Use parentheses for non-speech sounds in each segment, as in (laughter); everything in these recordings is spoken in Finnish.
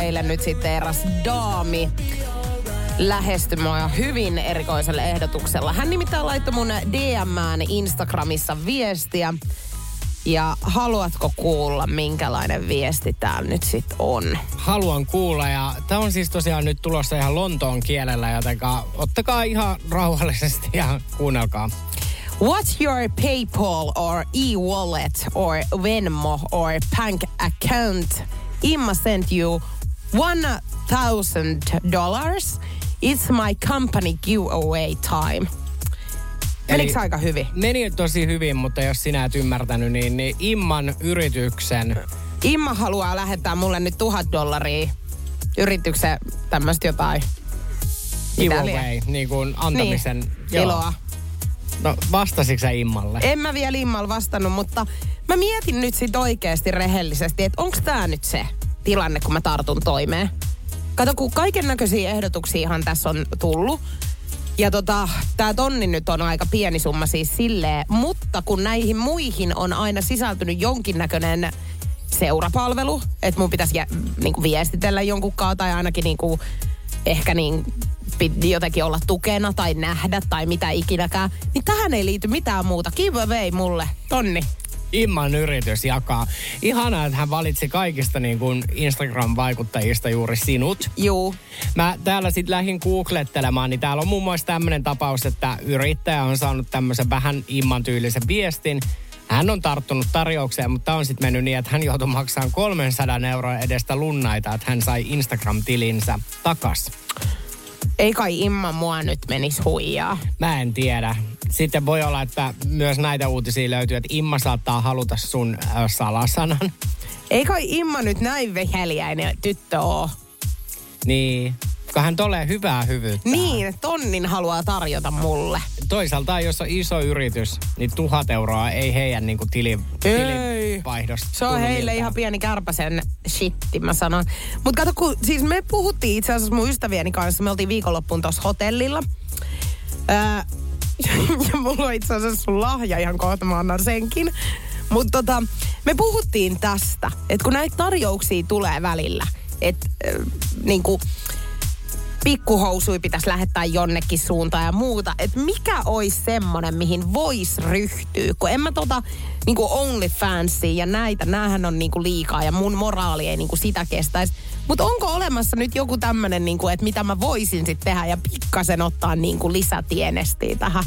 Eilen nyt sitten eräs daami lähestyi mua hyvin erikoisella ehdotuksella. Hän nimittäin laittoi mun DMään Instagramissa viestiä. Ja haluatko kuulla, minkälainen viesti täällä nyt sitten on? haluan kuulla. Ja tämä on siis tosiaan nyt tulossa ihan Lontoon kielellä, joten ottakaa ihan rauhallisesti ja kuunnelkaa. What's your PayPal or e-wallet or Venmo or bank account? Imma sent you one thousand dollars. It's my company giveaway time. Menikö aika hyvin? Meni tosi hyvin, mutta jos sinä et ymmärtänyt, niin, niin Imman yrityksen... Imma haluaa lähettää mulle nyt tuhat dollaria yrityksen tämmöistä jotain. Giveaway, niin kuin antamisen... Niin, iloa. No vastasitko sä Immalle? En mä vielä Immalla vastannut, mutta mä mietin nyt sit oikeasti rehellisesti, että onko tämä nyt se tilanne, kun mä tartun toimeen. Kato, kun kaiken näköisiä ehdotuksiahan tässä on tullut. Ja tota, tää tonni nyt on aika pieni summa siis silleen, mutta kun näihin muihin on aina sisältynyt jonkinnäköinen seurapalvelu, että mun pitäisi jä, niinku viestitellä jonkun kaa tai ainakin niinku, ehkä niin piti jotenkin olla tukena tai nähdä tai mitä ikinäkään, niin tähän ei liity mitään muuta. Give away mulle, tonni. Imman yritys jakaa. Ihanaa, että hän valitsi kaikista niin kuin Instagram-vaikuttajista juuri sinut. Juu. Mä täällä sitten lähdin googlettelemaan, niin täällä on muun muassa tämmöinen tapaus, että yrittäjä on saanut tämmöisen vähän Imman tyylisen viestin. Hän on tarttunut tarjoukseen, mutta on sitten mennyt niin, että hän joutui maksamaan 300 euroa edestä lunnaita, että hän sai Instagram-tilinsä takas. Ei kai Imma mua nyt menis huijaa. Mä en tiedä. Sitten voi olla, että myös näitä uutisia löytyy, että Imma saattaa haluta sun ö, salasanan. Ei kai Imma nyt näin veheliäinen tyttö oo. Niin, kun hän tulee hyvää hyvyyttä. Niin, tonnin haluaa tarjota mulle. Toisaalta, jos on iso yritys, niin tuhat euroa ei heidän niin kuin tili, Ei. tilivaihdosta Se on heille miltään. ihan pieni kärpäsen shitti, mä sanon. Mutta kato, kun siis me puhuttiin itse asiassa mun ystävieni kanssa, me oltiin viikonloppuun tuossa hotellilla. Ää, (laughs) ja mulla on itse asiassa sun lahja ihan kohta, mä annan senkin. Mutta tota, me puhuttiin tästä, että kun näitä tarjouksia tulee välillä, että äh, niinku, pikkuhousui pitäisi lähettää jonnekin suuntaan ja muuta. Että mikä olisi semmonen, mihin voisi ryhtyä. Kun en mä tota niinku OnlyFansia ja näitä, näähän on niinku liikaa ja mun moraali ei niinku sitä kestäisi. Mutta onko olemassa nyt joku tämmönen, niinku, että mitä mä voisin sitten tehdä ja pikkasen ottaa niinku lisätienestiä tähän?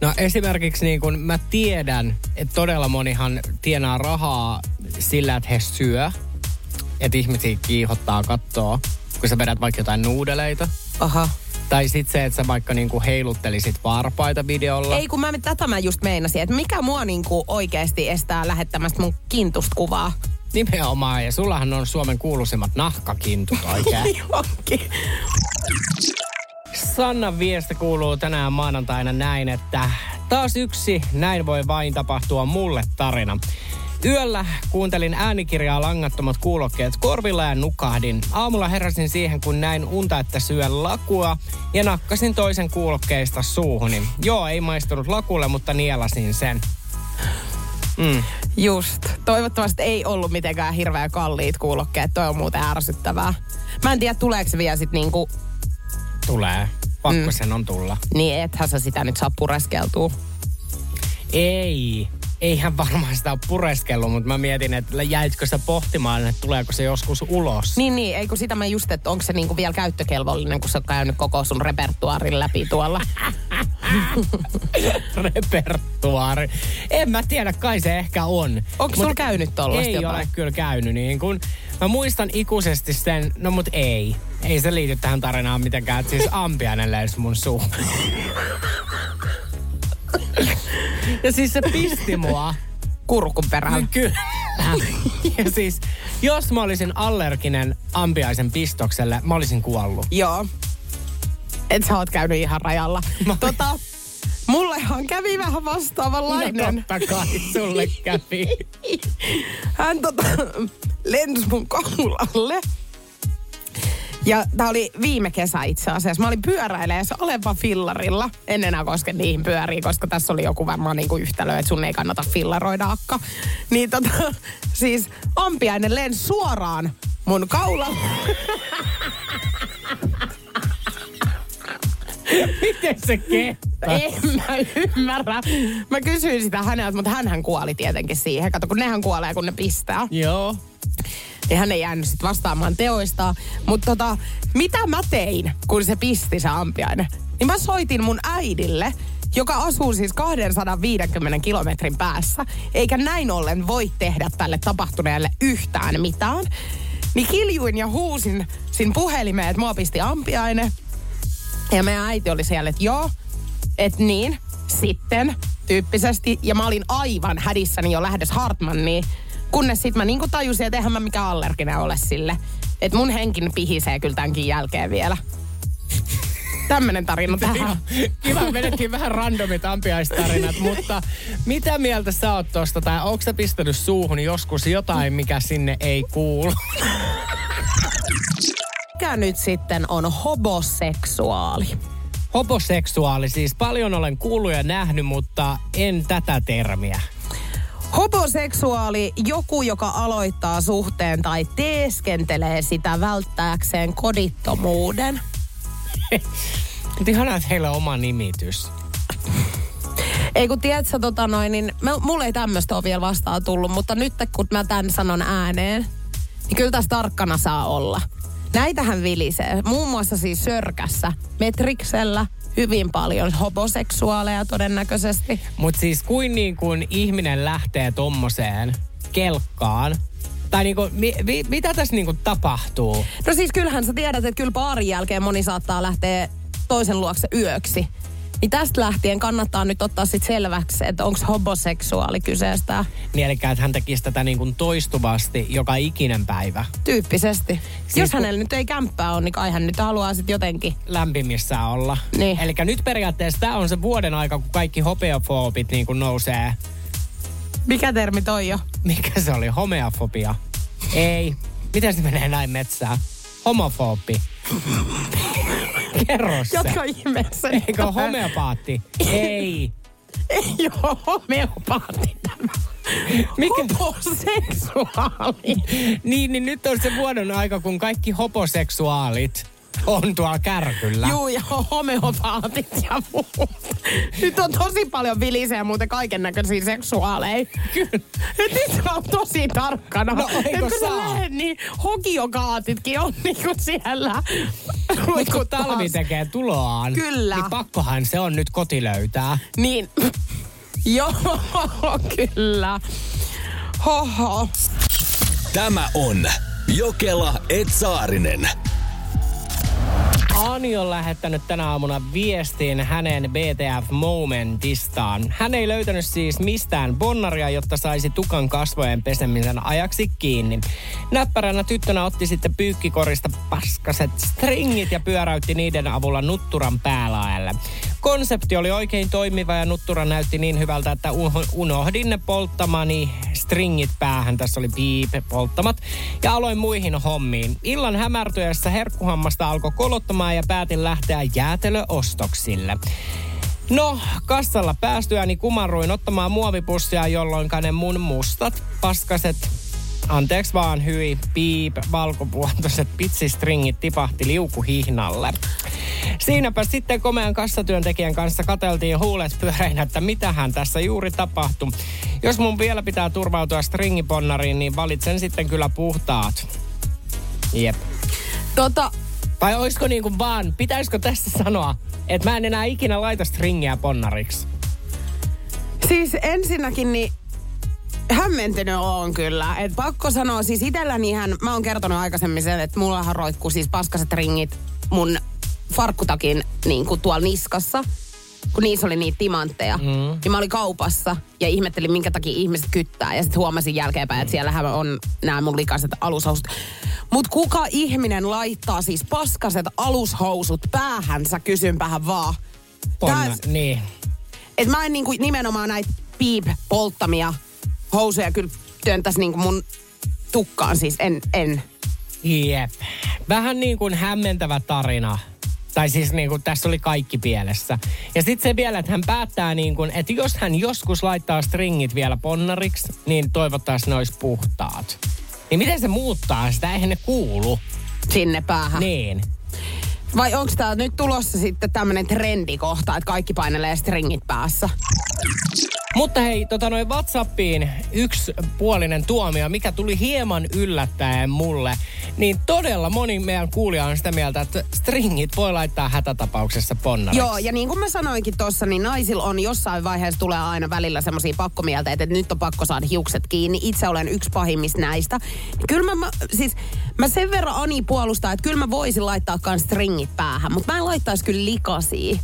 No esimerkiksi niin kun mä tiedän, että todella monihan tienaa rahaa sillä, että he syö. Että ihmisiä kiihottaa katsoa, kun sä vedät vaikka jotain nuudeleita. Aha. Tai sitten se, että sä vaikka niinku heiluttelisit varpaita videolla. Ei kun mä, tätä mä just meinasin, että mikä mua niinku oikeasti estää lähettämästä mun kintusta kuvaa. Nimenomaan, ja sullahan on Suomen kuuluisimmat nahkakintut oikein. (laughs) Onkin. Sannan viesti kuuluu tänään maanantaina näin, että taas yksi näin voi vain tapahtua mulle tarina. Yöllä kuuntelin äänikirjaa langattomat kuulokkeet korvilla ja nukahdin. Aamulla heräsin siihen, kun näin unta, että syön lakua ja nakkasin toisen kuulokkeista suuhuni. Joo, ei maistunut lakulle, mutta nielasin sen. Mm. Just. Toivottavasti ei ollut mitenkään hirveän kalliit kuulokkeet. Toi on muuten ärsyttävää. Mä en tiedä, tuleeko se vielä sit niinku... Tulee. Pakko mm. sen on tulla. Niin, ethän sä sitä nyt saa pureskeltua. Ei. Eihän varmaan sitä ole pureskellut, mutta mä mietin, että jäitkö sä pohtimaan, että tuleeko se joskus ulos. Niin, niin. Eikö sitä mä just, että onko se niinku vielä käyttökelvollinen, kun sä oot käynyt koko sun repertuaarin läpi tuolla. (laughs) repertuaari. En mä tiedä, kai se ehkä on. Onko sulla käynyt tollasta Ei jotain? ole kyllä käynyt niin kun, Mä muistan ikuisesti sen, no mut ei. Ei se liity tähän tarinaan mitenkään, että siis ampiainen lensi mun suuhun. (laughs) ja siis se pisti mua. kurkun perällä. Kyllä. ja siis, jos mä olisin allerginen ampiaisen pistokselle, mä olisin kuollut. Joo. Et sä oot käynyt ihan rajalla. Tota, mullehan kävi vähän vastaavanlainen. No totta kai sulle kävi. Hän tota, lensi mun kaulalle. Ja tää oli viime kesä itse asiassa. Mä olin pyöräileessä Alepa fillarilla. En enää koske niihin pyöriin, koska tässä oli joku varmaan niinku yhtälö, että sun ei kannata fillaroida akka. Niin tota, siis ampiainen lensi suoraan mun kaulalle. (laughs) Miten se kehtaa? En mä ymmärrä. Mä kysyin sitä häneltä, mutta hän kuoli tietenkin siihen. Kato, kun nehän kuolee, kun ne pistää. Joo. Ja hän ei jäänyt sit vastaamaan teoistaan. Mutta tota, mitä mä tein, kun se pisti se ampiainen? Niin mä soitin mun äidille, joka asuu siis 250 kilometrin päässä, eikä näin ollen voi tehdä tälle tapahtuneelle yhtään mitään. Niin kiljuin ja huusin sin puhelimeen, että mua pisti ampiainen. Ja meidän äiti oli siellä, että joo, että niin, sitten tyyppisesti. Ja mä olin aivan hädissäni jo lähdes Hartmanniin. Kunnes sitten mä niinku tajusin, että eihän mä mikään allerginen ole sille. Että mun henkin pihisee kyllä tämänkin jälkeen vielä. Tämmönen tarina tähän. Kiva, vedettiin vähän randomit ampiaistarinat, mutta mitä mieltä sä oot tosta? Tai onko sä pistänyt suuhun joskus jotain, mikä sinne ei kuulu? Mikä nyt sitten on hoboseksuaali? Homoseksuaali, siis paljon olen kuullut ja nähnyt, mutta en tätä termiä. Homoseksuaali, joku, joka aloittaa suhteen tai teeskentelee sitä välttääkseen kodittomuuden. (laughs) Mutta ihanaa, että heillä on oma nimitys. Ei kun tiedätkö, tota noin, niin mä, mulle ei tämmöistä ole vielä vastaan tullut, mutta nyt kun mä tämän sanon ääneen, niin kyllä tässä tarkkana saa olla. Näitähän vilisee, muun muassa siis Sörkässä, Metriksellä, hyvin paljon homoseksuaaleja todennäköisesti. Mutta siis kuin niin kuin ihminen lähtee tommoseen kelkkaan, tai niinku, mi, mi, mitä tässä niinku tapahtuu? No siis kyllähän sä tiedät, että kyllä baarin jälkeen moni saattaa lähteä toisen luokse yöksi. Niin tästä lähtien kannattaa nyt ottaa sit selväksi, että onko homoseksuaali kyseestä. Niin eli että hän tekisi tätä niin kuin toistuvasti joka ikinen päivä. Tyyppisesti. Siis Jos hänellä nyt ei kämppää ole, niin kai hän nyt haluaa sitten jotenkin. Lämpimissä olla. Niin. Eli nyt periaatteessa tämä on se vuoden aika, kun kaikki hopeofoobit niin kuin nousee. Mikä termi toi jo? Mikä se oli? Homeafobia? Ei. Miten se menee näin metsään? Homofobi. Kerro se. Jotka ihmeessä. Eikö homeopaatti? Ei. (laughs) Ei ole homeopaatti tämä. Mikä? Homoseksuaali. Niin, niin nyt on se vuoden aika, kun kaikki homoseksuaalit on tuolla kärkyllä. Juu, ja homeopaatit ja muut. Nyt on tosi paljon vilisejä muuten kaiken näköisiä seksuaaleja. Kyllä. Nyt on tosi tarkkana. No, eikö Et kun sä saa? lähdet, niin hokiokaatitkin on niinku siellä. Mutta kun talvi tekee tuloaan, Kyllä. niin pakkohan se on nyt koti löytää. Niin, joo, kyllä. Hoho. Tämä on Jokela Etsaarinen. Ani on lähettänyt tänä aamuna viestin hänen BTF-momentistaan. Hän ei löytänyt siis mistään bonnaria, jotta saisi tukan kasvojen pesemisen ajaksi kiinni. Näppäränä tyttönä otti sitten pyykkikorista paskaset stringit ja pyöräytti niiden avulla nutturan päälaelle. Konsepti oli oikein toimiva ja nuttura näytti niin hyvältä, että unohdin ne polttamani stringit päähän. Tässä oli piip polttamat. Ja aloin muihin hommiin. Illan hämärtyessä herkkuhammasta alkoi kolottamaan ja päätin lähteä jäätelöostoksille. No, kassalla päästyäni kumarruin ottamaan muovipussia, jolloin ne mun mustat paskaset Anteeksi vaan, hyi, piip, valkopuoltoiset pitsistringit tipahti liukuhihnalle. Siinäpä sitten komean kassatyöntekijän kanssa kateltiin huulet pyöreinä, että mitähän tässä juuri tapahtui. Jos mun vielä pitää turvautua stringiponnariin, niin valitsen sitten kyllä puhtaat. Jep. Tota, Vai oisko niinku vaan, pitäisikö tässä sanoa, että mä en enää ikinä laita stringiä ponnariksi? siis ensinnäkin niin hämmentynyt on kyllä. Et pakko sanoa, siis itsellänihän, mä oon kertonut aikaisemmin sen, että mullahan roikkuu siis paskaset ringit mun farkkutakin niin kuin tuolla niskassa. kun niissä oli niitä timantteja. Mm. Niin mä olin kaupassa ja ihmettelin, minkä takia ihmiset kyttää. Ja sitten huomasin jälkeenpäin, että siellähän on nämä mun likaiset alushousut. Mut kuka ihminen laittaa siis paskaset alushousut päähänsä, kysynpähän vaan. Ponna, Tää- niin. Et mä en niinku nimenomaan näitä piip-polttamia housuja kyllä työntäisi niinku mun tukkaan siis. En, en. Jep. Vähän niin kuin hämmentävä tarina. Tai siis niin kuin tässä oli kaikki pielessä. Ja sitten se vielä, että hän päättää niin kuin, että jos hän joskus laittaa stringit vielä ponnariksi, niin toivottavasti ne olisi puhtaat. Niin miten se muuttaa sitä? Eihän ne kuulu. Sinne päähän. Niin. Vai onko tää nyt tulossa sitten tämmönen trendikohta, että kaikki painelee stringit päässä? Mutta hei, tota noin WhatsAppiin yksipuolinen tuomio, mikä tuli hieman yllättäen mulle, niin todella moni meidän kuulija on sitä mieltä, että stringit voi laittaa hätätapauksessa ponnariksi. Joo, ja niin kuin mä sanoinkin tuossa, niin naisilla on jossain vaiheessa tulee aina välillä semmoisia pakkomielteitä, että nyt on pakko saada hiukset kiinni. Itse olen yksi pahimmista näistä. Kyllä mä, mä, siis, mä sen verran Ani puolustaa, että kyllä mä voisin laittaa kans stringit päähän, mutta mä en laittaisi kyllä likasia.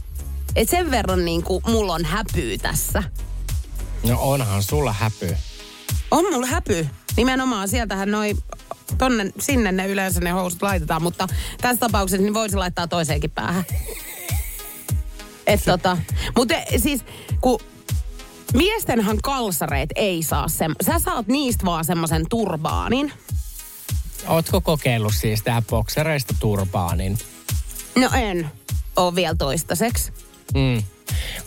Et sen verran niin kuin mulla on häpyy tässä. No onhan sulla häpy. On mulla häpy. Nimenomaan sieltähän noi, tonne, sinne ne yleensä ne housut laitetaan, mutta tässä tapauksessa niin voisi laittaa toiseenkin päähän. Et tota, mutta siis kun miestenhän kalsareet ei saa sem, sä saat niistä vaan semmoisen turbaanin. Ootko kokeillut siis tähän boksereista turbaanin? No en oo vielä toistaiseksi. Mm.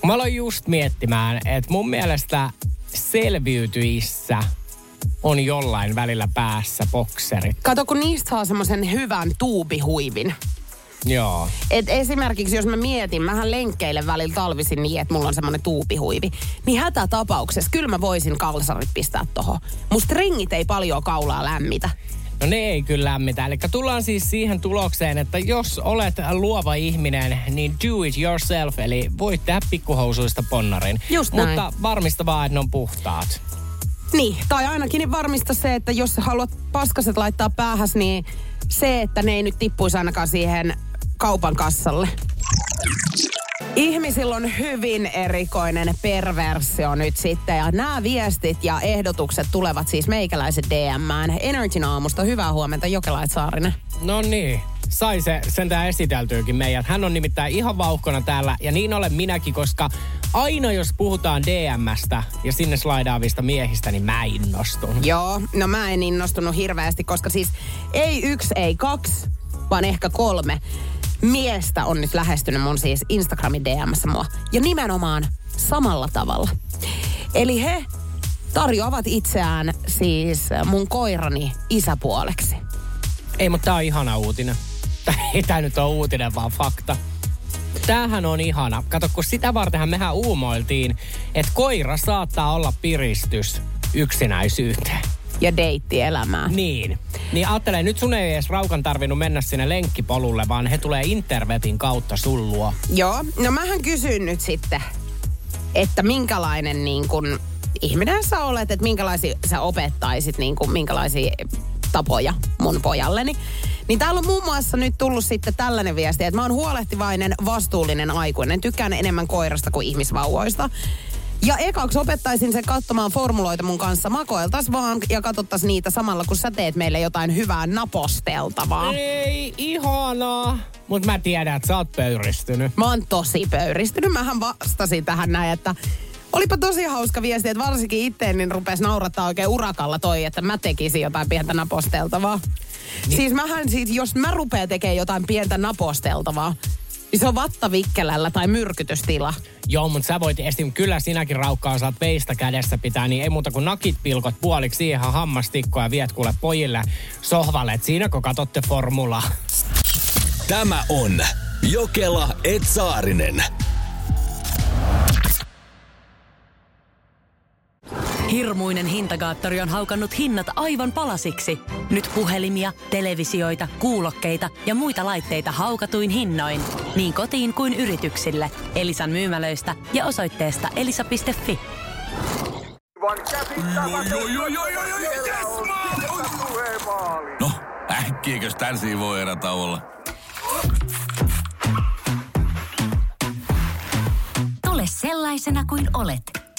Kun mä aloin just miettimään, että mun mielestä selviytyissä on jollain välillä päässä bokserit. Kato, kun niistä saa semmoisen hyvän tuubihuivin. Joo. Et esimerkiksi jos mä mietin, mähän lenkkeilen välillä talvisin niin, että mulla on semmoinen tuupihuivi. Niin hätätapauksessa kyllä mä voisin kalsarit pistää tohon. Musta ringit ei paljon kaulaa lämmitä. No ne ei kyllä lämmitä. Eli tullaan siis siihen tulokseen, että jos olet luova ihminen, niin do it yourself. Eli voit tehdä pikkuhousuista ponnarin. Just näin. Mutta varmista vaan, että ne on puhtaat. Niin, tai ainakin varmista se, että jos haluat paskaset laittaa päähäs, niin se, että ne ei nyt tippuisi ainakaan siihen kaupan kassalle. Ihmisillä on hyvin erikoinen perversio nyt sitten ja nämä viestit ja ehdotukset tulevat siis meikäläisen DMään. Energin aamusta, hyvää huomenta Jokelait Saarinen. No niin, sai se sentään esiteltyykin meidät. Hän on nimittäin ihan vauhkona täällä ja niin olen minäkin, koska aina jos puhutaan DMstä ja sinne slaidaavista miehistä, niin mä innostun. Joo, no mä en innostunut hirveästi, koska siis ei yksi, ei kaksi, vaan ehkä kolme miestä on nyt lähestynyt mun siis Instagramin DMssä mua. Ja nimenomaan samalla tavalla. Eli he tarjoavat itseään siis mun koirani isäpuoleksi. Ei, mutta tää on ihana uutinen. (laughs) Ei tää nyt ole uutinen, vaan fakta. Tämähän on ihana. Kato, kun sitä vartenhan mehän uumoiltiin, että koira saattaa olla piristys yksinäisyyteen. Ja deittielämää. Niin. Niin ajattele, nyt sun ei edes raukan tarvinnut mennä sinne lenkkipolulle, vaan he tulee internetin kautta sun luo. Joo, no mähän kysyn nyt sitten, että minkälainen niin kun, ihminen sä olet, että minkälaisia sä opettaisit, niin kun, minkälaisia tapoja mun pojalleni. Niin täällä on muun muassa nyt tullut sitten tällainen viesti, että mä oon huolehtivainen, vastuullinen aikuinen. Tykkään enemmän koirasta kuin ihmisvauvoista. Ja ekaksi opettaisin sen katsomaan formuloita mun kanssa. Makoiltas vaan ja katsottais niitä samalla, kun sä teet meille jotain hyvää naposteltavaa. Ei, ihanaa. Mut mä tiedän, että sä oot pöyristynyt. Mä oon tosi pöyristynyt. Mähän vastasin tähän näin, että olipa tosi hauska viesti, että varsinkin itteen niin rupes naurattaa oikein urakalla toi, että mä tekisin jotain pientä naposteltavaa. Niin. Siis mähän siis, jos mä rupean tekemään jotain pientä naposteltavaa, niin se on vattavikkelällä tai myrkytystila. Joo, mutta sä voit esim. kyllä sinäkin raukkaan saat veistä kädessä pitää, niin ei muuta kuin nakit pilkot puoliksi siihen hammastikkoa ja viet kuule pojille sohvalle. Et siinä kun katsotte formulaa. Tämä on Jokela Etsaarinen. Hirmuinen hintakaattori on haukannut hinnat aivan palasiksi. Nyt puhelimia, televisioita, kuulokkeita ja muita laitteita haukatuin hinnoin. Niin kotiin kuin yrityksille. Elisan myymälöistä ja osoitteesta elisa.fi. No, äkkiäkös tän voi erätauolla? sellaisena kuin olet,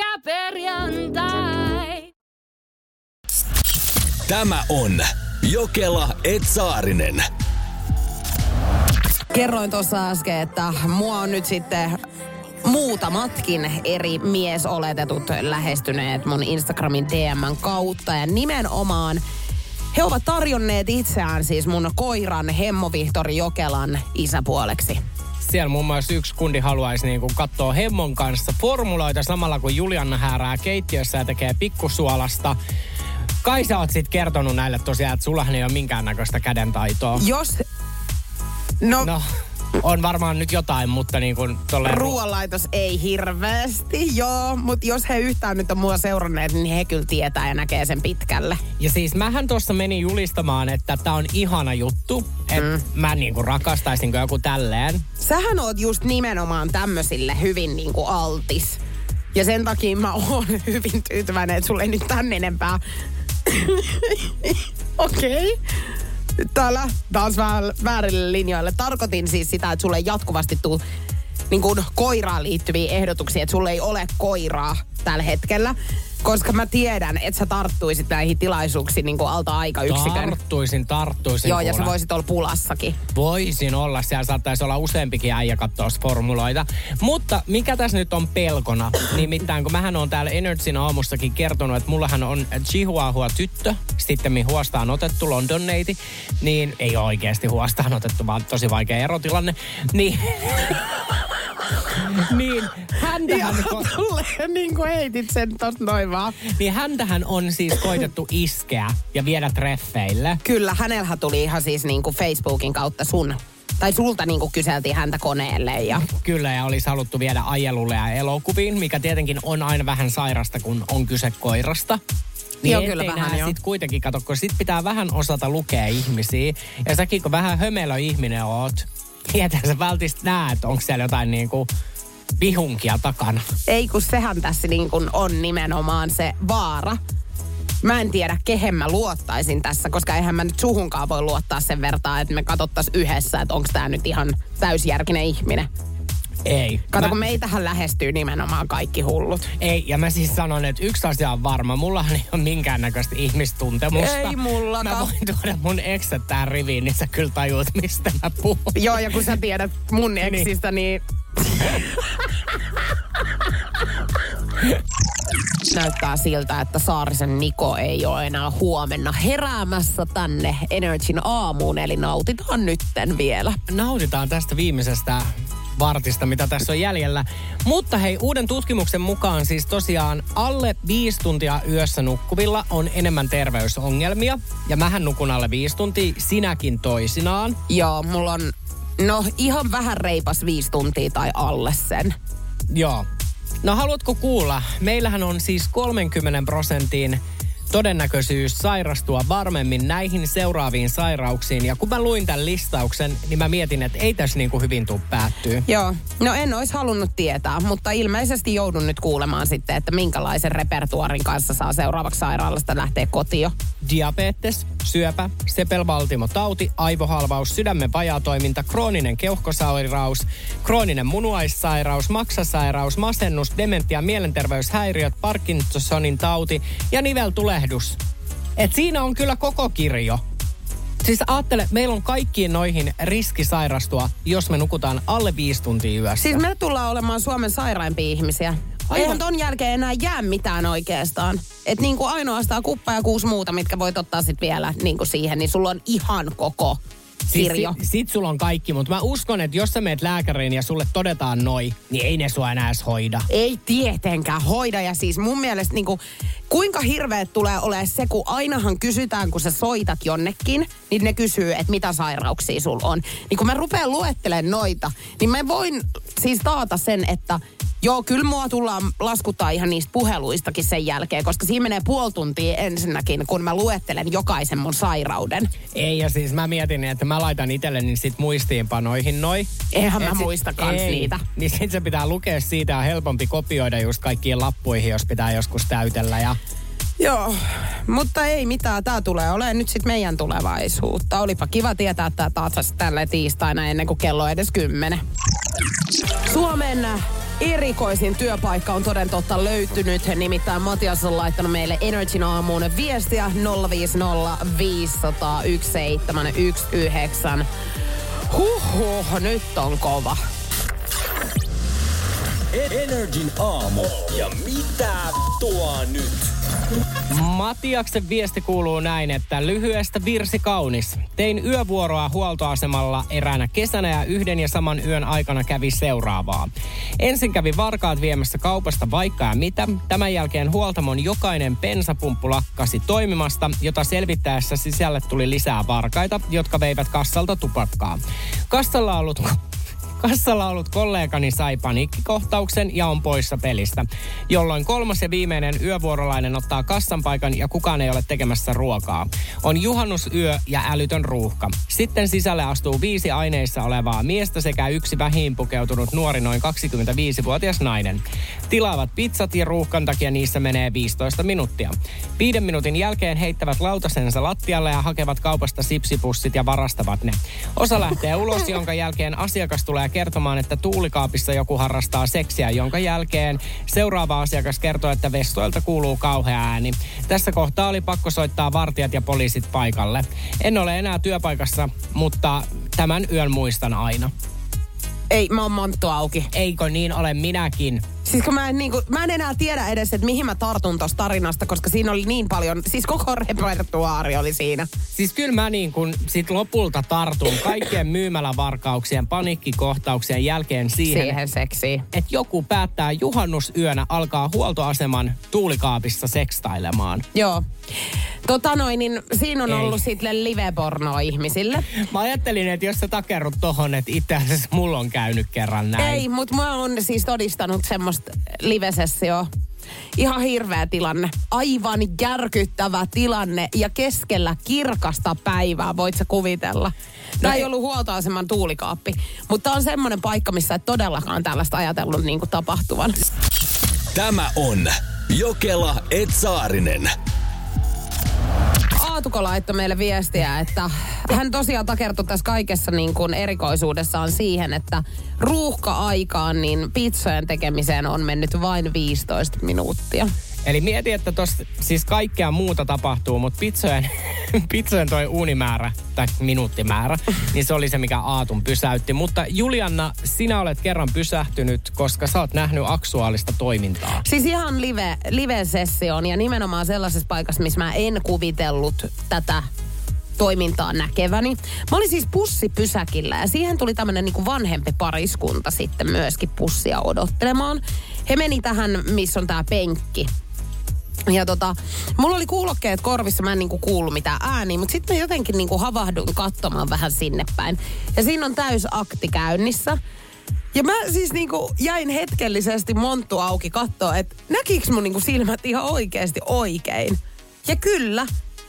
Pyörykkäperjantai. Tämä on Jokela Etsaarinen. Kerroin tuossa äsken, että mua on nyt sitten muutamatkin eri miesoletetut lähestyneet mun Instagramin DMn kautta. Ja nimenomaan he ovat tarjonneet itseään siis mun koiran Hemmo Vihtori Jokelan isäpuoleksi. Siellä muun muassa yksi kundi haluaisi niin kuin katsoa Hemmon kanssa formuloita samalla kun Julianna häärää keittiössä ja tekee pikkusuolasta. Kai sä oot sit kertonut näille tosiaan, että sullahan ei ole minkäännäköistä kädentaitoa. Jos... No, no No, on varmaan nyt jotain, mutta niin kuin tolleen... ruoanlaitos ei hirveästi, joo. Mutta jos he yhtään nyt on mua seuranneet, niin he kyllä tietää ja näkee sen pitkälle. Ja siis mähän tuossa menin julistamaan, että tää on ihana juttu. Että mm. mä niinku rakastaisin joku tälleen. Sähän oot just nimenomaan tämmöisille hyvin niinku altis. Ja sen takia mä oon (laughs) hyvin tyytyväinen, että sulle ei nyt tän enempää. (coughs) Okei. Okay. Täällä taas väärille linjoille. Tarkoitin siis sitä, että sulle ei jatkuvasti tuu niin koiraan liittyviä ehdotuksia, että sulle ei ole koiraa tällä hetkellä. Koska mä tiedän, että sä tarttuisit näihin tilaisuuksiin niin kuin alta aikayksikön. Tarttuisin, tarttuisin. Joo, ja sä kuule. voisit olla pulassakin. Voisin olla, siellä saattaisi olla useampikin äijä katsoa formuloita. Mutta mikä tässä nyt on pelkona? (clears throat) Nimittäin kun mähän on täällä Energyn aamussakin kertonut, että mullahan on Chihuahua tyttö, sitten huostaan otettu London neiti, niin ei ole oikeasti huostaan otettu, vaan tosi vaikea erotilanne. Niin, (laughs) niin häntähän, Joo, tulee niin kuin heitit sen tosta noin vaan. niin häntähän on siis koitettu iskeä ja viedä treffeille. Kyllä, hänellähän tuli ihan siis niin kuin Facebookin kautta sun, tai sulta niin kuin kyseltiin häntä koneelle ja Kyllä, ja olisi haluttu viedä ajelulle ja elokuviin, mikä tietenkin on aina vähän sairasta, kun on kyse koirasta. Niin Joo, kyllä vähän, nää joo. sit kuitenkin kato, kun sit pitää vähän osata lukea ihmisiä. Ja säkin, kun vähän hömelö ihminen oot, tietää sä vältistä näet, että onko siellä jotain niinku vihunkia takana. ei kun sehän tässä niin kuin on nimenomaan se vaara. Mä en tiedä, kehen mä luottaisin tässä, koska eihän mä nyt suhunkaan voi luottaa sen vertaa, että me katsottaisiin yhdessä, että onko tämä nyt ihan täysjärkinen ihminen. Ei. Kato, Mä- kun meitähän lähestyy nimenomaan kaikki hullut. Ei, ja mä siis sanon, että yksi asia on varma. Mullahan ei ole minkäännäköistä ihmistuntemusta. Ei mullakaan. Mä voin tuoda mun eksät tähän riviin, niin sä kyllä tajuut, mistä mä puhun. Joo, ja kun sä tiedät mun eksistä, niin... (laughs) Näyttää siltä, että Saarisen Niko ei ole enää huomenna heräämässä tänne Energyn aamuun, eli nautitaan nytten vielä. nautitaan tästä viimeisestä vartista, mitä tässä on jäljellä. Mutta hei, uuden tutkimuksen mukaan siis tosiaan alle viisi tuntia yössä nukkuvilla on enemmän terveysongelmia. Ja mähän nukun alle viisi tuntia, sinäkin toisinaan. Joo, mulla on no ihan vähän reipas viisi tuntia tai alle sen. Joo. No haluatko kuulla? Meillähän on siis 30 prosentin todennäköisyys sairastua varmemmin näihin seuraaviin sairauksiin. Ja kun mä luin tämän listauksen, niin mä mietin, että ei tässä niin kuin hyvin tuu päättyy. Joo, no en olisi halunnut tietää, mutta ilmeisesti joudun nyt kuulemaan sitten, että minkälaisen repertuarin kanssa saa seuraavaksi sairaalasta lähteä kotiin. diabetes, syöpä, sepelvaltimotauti, aivohalvaus, sydämen vajaatoiminta, krooninen keuhkosairaus, krooninen munuaissairaus, maksasairaus, masennus, dementia, mielenterveyshäiriöt, Parkinsonin tauti ja niveltulehdus. Et siinä on kyllä koko kirjo. Siis ajattele, meillä on kaikkiin noihin riski sairastua, jos me nukutaan alle viisi tuntia yössä. Siis me tullaan olemaan Suomen sairaimpia ihmisiä. Aivan. Eihän ton jälkeen enää jää mitään oikeastaan. Et niinku ainoastaan kuppa ja kuusi muuta, mitkä voit ottaa sit vielä niinku siihen, niin sulla on ihan koko kirjo. Siis sit, sit sulla on kaikki, mutta mä uskon, että jos sä meet lääkäriin ja sulle todetaan noi, niin ei ne sua enää edes hoida. Ei tietenkään hoida ja siis mun mielestä niinku, kuinka hirveet tulee olemaan se, kun ainahan kysytään, kun sä soitat jonnekin, niin ne kysyy, että mitä sairauksia sulla on. Niin kun mä rupean luettelemaan noita, niin mä voin siis taata sen, että Joo, kyllä mua tullaan laskuttaa ihan niistä puheluistakin sen jälkeen, koska siinä menee puoli tuntia ensinnäkin, kun mä luettelen jokaisen mun sairauden. Ei, ja siis mä mietin, että mä laitan itselleni sit muistiinpanoihin noi. Eihän mä sit- muista kans ei, niitä. Niin sit se pitää lukea siitä ja helpompi kopioida just kaikkiin lappuihin, jos pitää joskus täytellä. Ja Joo, mutta ei mitään. Tämä tulee olemaan nyt sitten meidän tulevaisuutta. Olipa kiva tietää, että taas tällä tiistaina ennen kuin kello on edes kymmenen. Suomen erikoisin työpaikka on toden totta löytynyt. Nimittäin Matias on laittanut meille Energyn aamuun viestiä 050 500 1719. Huhhuh, nyt on kova. Energin aamu. Ja mitä tuo nyt? Matiaksen viesti kuuluu näin, että lyhyestä virsi kaunis. Tein yövuoroa huoltoasemalla eräänä kesänä ja yhden ja saman yön aikana kävi seuraavaa. Ensin kävi varkaat viemässä kaupasta vaikka ja mitä. Tämän jälkeen huoltamon jokainen pensapumppu lakkasi toimimasta, jota selvittäessä sisälle tuli lisää varkaita, jotka veivät kassalta tupakkaa. Kassalla ollut Kassalla ollut kollegani sai paniikkikohtauksen ja on poissa pelistä, jolloin kolmas ja viimeinen yövuorolainen ottaa kassan paikan ja kukaan ei ole tekemässä ruokaa. On juhannusyö ja älytön ruuhka. Sitten sisälle astuu viisi aineissa olevaa miestä sekä yksi vähiin pukeutunut nuori noin 25-vuotias nainen. Tilaavat pizzat ja ruuhkan takia niissä menee 15 minuuttia. Viiden minuutin jälkeen heittävät lautasensa lattialle ja hakevat kaupasta sipsipussit ja varastavat ne. Osa lähtee ulos, jonka jälkeen asiakas tulee kertomaan, että tuulikaapissa joku harrastaa seksiä, jonka jälkeen seuraava asiakas kertoo, että vestoilta kuuluu kauhea ääni. Tässä kohtaa oli pakko soittaa vartijat ja poliisit paikalle. En ole enää työpaikassa, mutta tämän yön muistan aina. Ei, mä oon monttu auki. Eikö niin ole minäkin? Siis kun mä en, niin kuin, mä en enää tiedä edes, että mihin mä tartun tosta tarinasta, koska siinä oli niin paljon, siis koko repertuaari oli siinä. Siis kyllä mä niin kun sit lopulta tartun kaikkien myymälävarkauksien, paniikkikohtauksien jälkeen siihen, Siihen seksiin. että joku päättää juhannusyönä alkaa huoltoaseman tuulikaapissa sekstailemaan. Joo. Tota noin, niin siinä on Ei. ollut sitten live-pornoa ihmisille. Mä ajattelin, että jos sä takerrut tohon, että itse asiassa mulla on käynyt kerran näin. Ei, mutta mä oon siis todistanut semmoista live-sessioa. Ihan hirveä tilanne. Aivan järkyttävä tilanne ja keskellä kirkasta päivää, voit sä kuvitella. Tämä ei ei- ollut huoltoaseman tuulikaappi, mutta on semmoinen paikka, missä et todellakaan tällaista ajatellut niin kuin tapahtuvan. Tämä on Jokela Etsaarinen. Aatuko laittoi meille viestiä, että hän tosiaan takertui tässä kaikessa niin kuin erikoisuudessaan siihen, että ruuhka-aikaan niin pizzojen tekemiseen on mennyt vain 15 minuuttia. Eli mieti, että tossa siis kaikkea muuta tapahtuu, mutta pizzojen, (laughs) pizzojen toi uunimäärä tai minuuttimäärä, niin se oli se, mikä Aatun pysäytti. Mutta Julianna, sinä olet kerran pysähtynyt, koska sä oot nähnyt aktuaalista toimintaa. Siis ihan live, live-sessioon ja nimenomaan sellaisessa paikassa, missä mä en kuvitellut tätä toimintaa näkeväni. Mä olin siis pussipysäkillä ja siihen tuli tämmönen niinku vanhempi pariskunta sitten myöskin pussia odottelemaan. He meni tähän, missä on tää penkki. Ja tota, mulla oli kuulokkeet korvissa, mä en niinku kuullut mitään ääniä, mutta sitten mä jotenkin niinku havahduin katsomaan vähän sinne päin. Ja siinä on täys akti käynnissä. Ja mä siis niinku jäin hetkellisesti monttu auki katsoa, että näkiks mun niinku silmät ihan oikeasti oikein. Ja kyllä,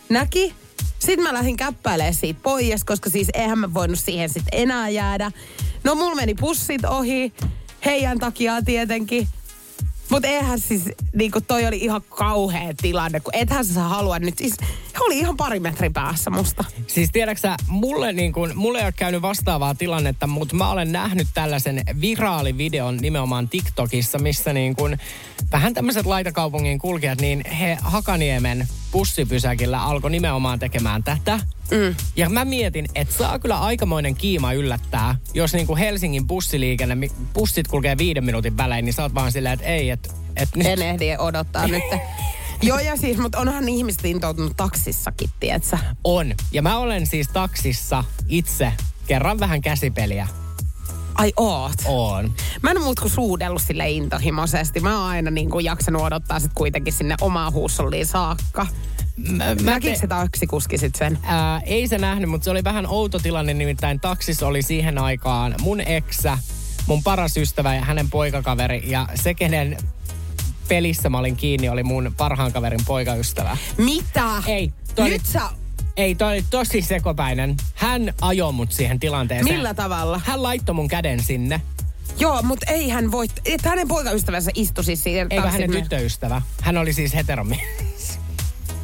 näki. Sitten mä lähdin käppäilemään siitä pois, koska siis eihän mä voinut siihen sitten enää jäädä. No mulla meni pussit ohi, heidän takia tietenkin. Mutta eihän siis, niinku toi oli ihan kauhea tilanne, kun ethän sä halua nyt, siis he oli ihan pari metrin päässä musta. Siis tiedäksä, mulle, niin kun, mulle ei ole käynyt vastaavaa tilannetta, mutta mä olen nähnyt tällaisen viraalivideon nimenomaan TikTokissa, missä niin kun, vähän tämmöiset laitakaupungin kulkijat, niin he Hakaniemen bussipysäkillä alkoi nimenomaan tekemään tätä. Mm. Ja mä mietin, että saa kyllä aikamoinen kiima yllättää, jos niin kuin Helsingin bussiliikenne, bussit kulkee viiden minuutin välein, niin sä oot vaan silleen, että ei, että et nyt En ehdi odottaa nyt. (laughs) Joo ja siis, mutta onhan ihmiset intoutunut taksissakin, tietsä. on. Ja mä olen siis taksissa itse kerran vähän käsipeliä. Ai oot. On. Mä en oo muut kuin suudellut sille intohimoisesti. Mä oon aina niin kuin jaksanut odottaa sit kuitenkin sinne omaa huussolliin saakka. Mä, mä Näkikö se taksikuski sit sen? Ää, ei se nähnyt, mutta se oli vähän outo tilanne, nimittäin taksissa oli siihen aikaan mun eksä, mun paras ystävä ja hänen poikakaveri. Ja se, kenen pelissä mä olin kiinni, oli mun parhaan kaverin poikaystävä. Mitä? Ei, toi Nyt oli, sä... ei, toi oli tosi sekopäinen. Hän ajoi mut siihen tilanteeseen. Millä tavalla? Hän laittoi mun käden sinne. Joo, mutta ei hän voi... Että hänen poikaystävänsä istui siis siinä Eikö hänen tyttöystävä? Hän oli siis heteromies.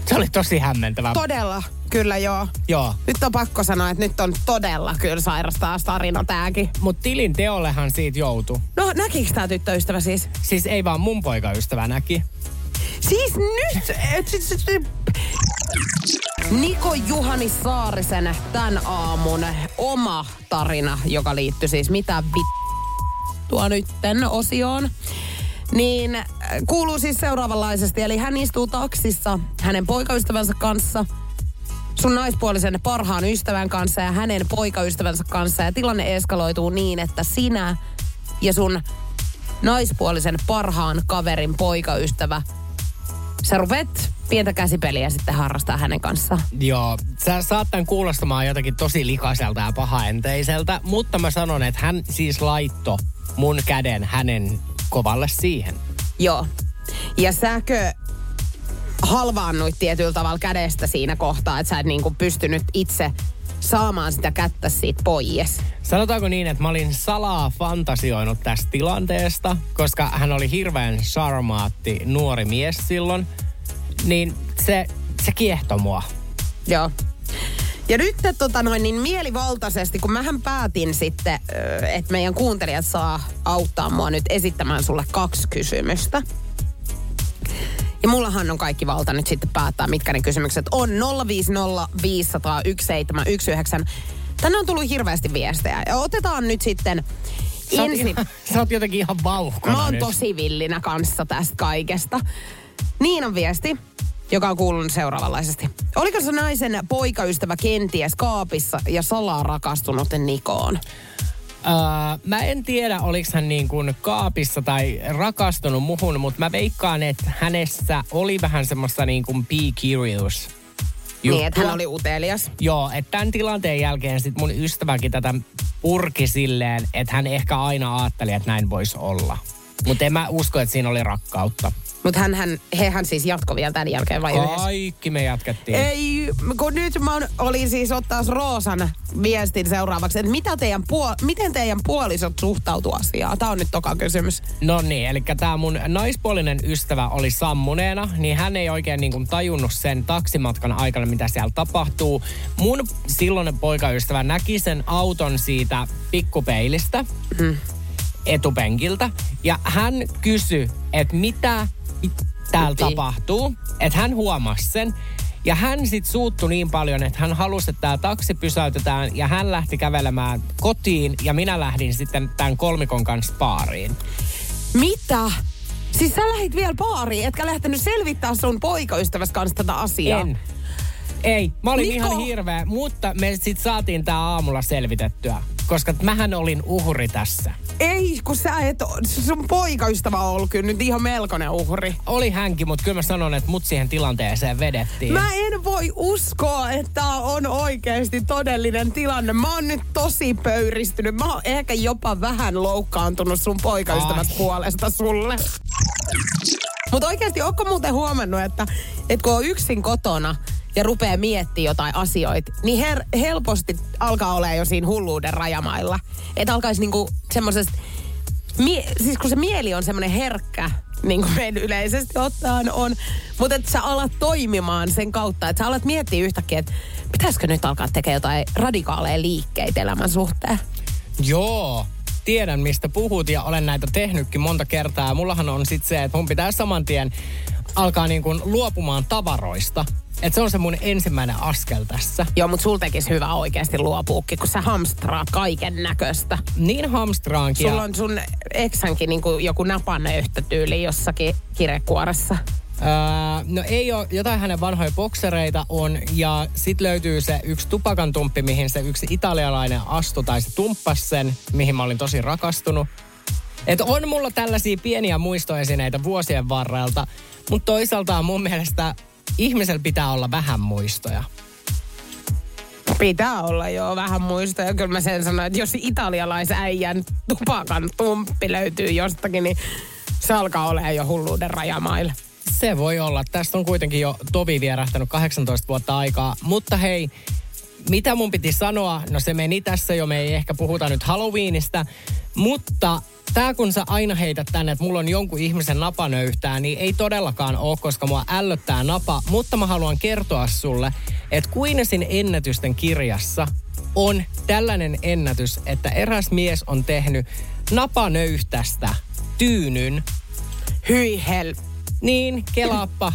Se oli tosi hämmentävää. Todella, kyllä joo. Joo. Nyt on pakko sanoa, että nyt on todella kyllä sairas taas tarina tääkin. Mut tilin teollehan siitä joutui. No näkikö tää tyttöystävä siis? Siis ei vaan mun poikaystävä näki. Siis nyt! Niko Juhani Saarisen tämän aamun oma tarina, joka liittyy siis mitä vittua nytten osioon. Niin äh, kuuluu siis seuraavanlaisesti, eli hän istuu taksissa hänen poikaystävänsä kanssa, sun naispuolisen parhaan ystävän kanssa ja hänen poikaystävänsä kanssa. Ja tilanne eskaloituu niin, että sinä ja sun naispuolisen parhaan kaverin poikaystävä, sä rupeat pientä käsipeliä sitten harrastaa hänen kanssaan. Joo, sä saat tämän kuulostamaan jotakin tosi likaiselta ja pahaenteiseltä, mutta mä sanon, että hän siis laitto mun käden hänen kovalle siihen. Joo. Ja säkö halvaannuit tietyllä tavalla kädestä siinä kohtaa, että sä et niinku pystynyt itse saamaan sitä kättä siitä pois. Sanotaanko niin, että mä olin salaa fantasioinut tästä tilanteesta, koska hän oli hirveän charmaatti nuori mies silloin, niin se, se kiehtoi mua. Joo. Ja nyt tota noin, niin mielivaltaisesti, kun mähän päätin sitten, että meidän kuuntelijat saa auttaa mua nyt esittämään sulle kaksi kysymystä. Ja mullahan on kaikki valta nyt sitten päättää, mitkä ne kysymykset on. 050 500 1719. Tänne on tullut hirveästi viestejä. Ja otetaan nyt sitten Sä oot, ensin... ihan, sä oot jotenkin ihan vauhkona Mä oon nyt. tosi villinä kanssa tästä kaikesta. Niinan viesti, joka on kuulunut seuraavanlaisesti. Oliko se naisen poikaystävä kenties kaapissa ja salaa rakastunut Nikoon? Öö, mä en tiedä, oliko hän niin kuin kaapissa tai rakastunut muhun, mutta mä veikkaan, että hänessä oli vähän semmoista niin kuin be curious. Niin, että hän juttua. oli utelias. Joo, että tämän tilanteen jälkeen sit mun ystäväkin tätä purki silleen, että hän ehkä aina ajatteli, että näin voisi olla. Mutta en mä usko, että siinä oli rakkautta. Mutta hän, hän, hehän siis jatko vielä tämän jälkeen vai yhdessä? Kaikki me jatkettiin. Ei, kun nyt mä olin siis ottaa Roosan viestin seuraavaksi, että mitä teidän puol- miten teidän puolisot suhtautuu asiaan? Tämä on nyt toka kysymys. No niin, eli tämä mun naispuolinen ystävä oli sammuneena, niin hän ei oikein niin kuin tajunnut sen taksimatkan aikana, mitä siellä tapahtuu. Mun silloinen poikaystävä näki sen auton siitä pikkupeilistä, Mm. etupenkiltä, ja hän kysyi, että mitä täällä Piti. tapahtuu. Että hän huomasi sen. Ja hän sitten suuttui niin paljon, että hän halusi, että tämä taksi pysäytetään ja hän lähti kävelemään kotiin ja minä lähdin sitten tämän kolmikon kanssa baariin. Mitä? Siis sä lähit vielä baariin, etkä lähtenyt selvittää sun poikaystäväs kanssa tätä asiaa? En. Ei, mä olin Niko! ihan hirveä, mutta me sitten saatiin tää aamulla selvitettyä. Koska mähän olin uhri tässä. Ei, kun sä et, sun poikaystävä on ollut kyllä nyt ihan melkoinen uhri. Oli hänkin, mutta kyllä mä sanon, että mut siihen tilanteeseen vedettiin. Mä en voi uskoa, että tää on oikeasti todellinen tilanne. Mä oon nyt tosi pöyristynyt. Mä oon ehkä jopa vähän loukkaantunut sun poikaystävät Ai. puolesta sulle. Mutta oikeasti, onko muuten huomannut, että, että kun on yksin kotona ja rupeaa miettimään jotain asioita, niin her- helposti alkaa olla jo siinä hulluuden rajamailla. Että alkaisi niinku semmoisesta, mie- siis kun se mieli on semmoinen herkkä, niin kuin meidän yleisesti ottaen on, mutta että sä alat toimimaan sen kautta, että sä alat miettiä yhtäkkiä, että pitäisikö nyt alkaa tekemään jotain radikaaleja liikkeitä elämän suhteen. Joo, tiedän mistä puhut ja olen näitä tehnytkin monta kertaa. Mullahan on sitten se, että mun pitää saman tien alkaa niin kuin luopumaan tavaroista. Että se on se mun ensimmäinen askel tässä. Joo, mutta sul tekisi hyvä oikeasti luopuukin, kun sä hamstraat kaiken näköistä. Niin hamstraankin. Sulla on sun eksänkin niin joku napannöyhtä tyyli jossakin kirekuoressa. Öö, no ei ole, jotain hänen vanhoja boksereita on ja sit löytyy se yksi tupakantumppi, mihin se yksi italialainen astui tai se tumppas sen, mihin mä olin tosi rakastunut. Et on mulla tällaisia pieniä muistoesineitä vuosien varrelta, mutta toisaalta mun mielestä ihmisellä pitää olla vähän muistoja. Pitää olla joo vähän muista. Ja kyllä mä sen sanoin, että jos italialaisäijän tupakan tumppi löytyy jostakin, niin se alkaa olemaan jo hulluuden rajamailla. Se voi olla. Tästä on kuitenkin jo tovi vierähtänyt 18 vuotta aikaa. Mutta hei, mitä mun piti sanoa? No se meni tässä jo, me ei ehkä puhuta nyt Halloweenista. Mutta tää kun sä aina heität tänne, että mulla on jonkun ihmisen napanöyhtää, niin ei todellakaan ole, koska mua ällöttää napa. Mutta mä haluan kertoa sulle, että Guinnessin ennätysten kirjassa on tällainen ennätys, että eräs mies on tehnyt napanöyhtästä tyynyn. Hyi hel. Niin, kelaappa.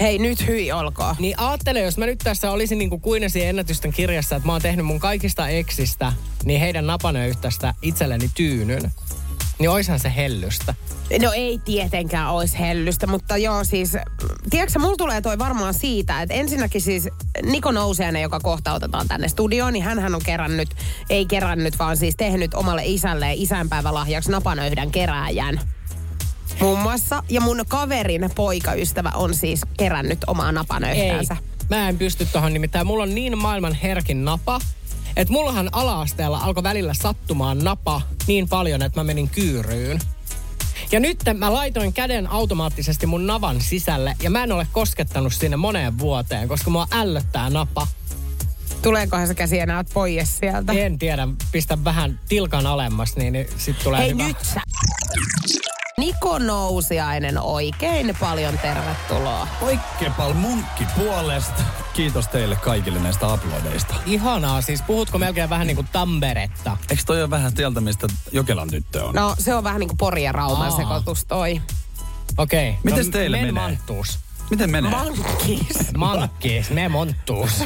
Hei, nyt hyi olkoon. Niin ajattele, jos mä nyt tässä olisin niin kuin Guinnessin ennätysten kirjassa, että mä oon tehnyt mun kaikista eksistä, niin heidän napanöyhtästä itselleni tyynyn. Niin oishan se hellystä. No ei tietenkään olisi hellystä, mutta joo siis, tiedätkö mulla tulee toi varmaan siitä, että ensinnäkin siis Niko Nousiainen, joka kohta otetaan tänne studioon, niin hän on kerännyt, ei kerännyt, vaan siis tehnyt omalle isälleen isänpäivälahjaksi napanöydän kerääjän. Muun muassa. Ja mun kaverin poikaystävä on siis kerännyt omaa napanöyhtäänsä. Mä en pysty tohon nimittäin. Mulla on niin maailman herkin napa, että mullahan ala-asteella alkoi välillä sattumaan napa niin paljon, että mä menin kyyryyn. Ja nyt mä laitoin käden automaattisesti mun navan sisälle ja mä en ole koskettanut sinne moneen vuoteen, koska mua ällöttää napa. Tuleekohan se käsi enää pois sieltä? En tiedä, pistä vähän tilkan alemmas, niin, niin sit tulee Hei hyvä. nyt sä. Niko Nousiainen, oikein paljon tervetuloa. Oikeepal munkki puolesta. Kiitos teille kaikille näistä uploadeista. Ihanaa, siis puhutko melkein vähän niin kuin Tamperetta? Eikö toi ole vähän sieltä, mistä Jokelan tyttö on? No se on vähän niin kuin Pori ja Rauman sekoitus toi. Okei. Mites no, teille men menee? Manttuus. Miten menee? Mankkis. Mankkis, me monttuus. (laughs)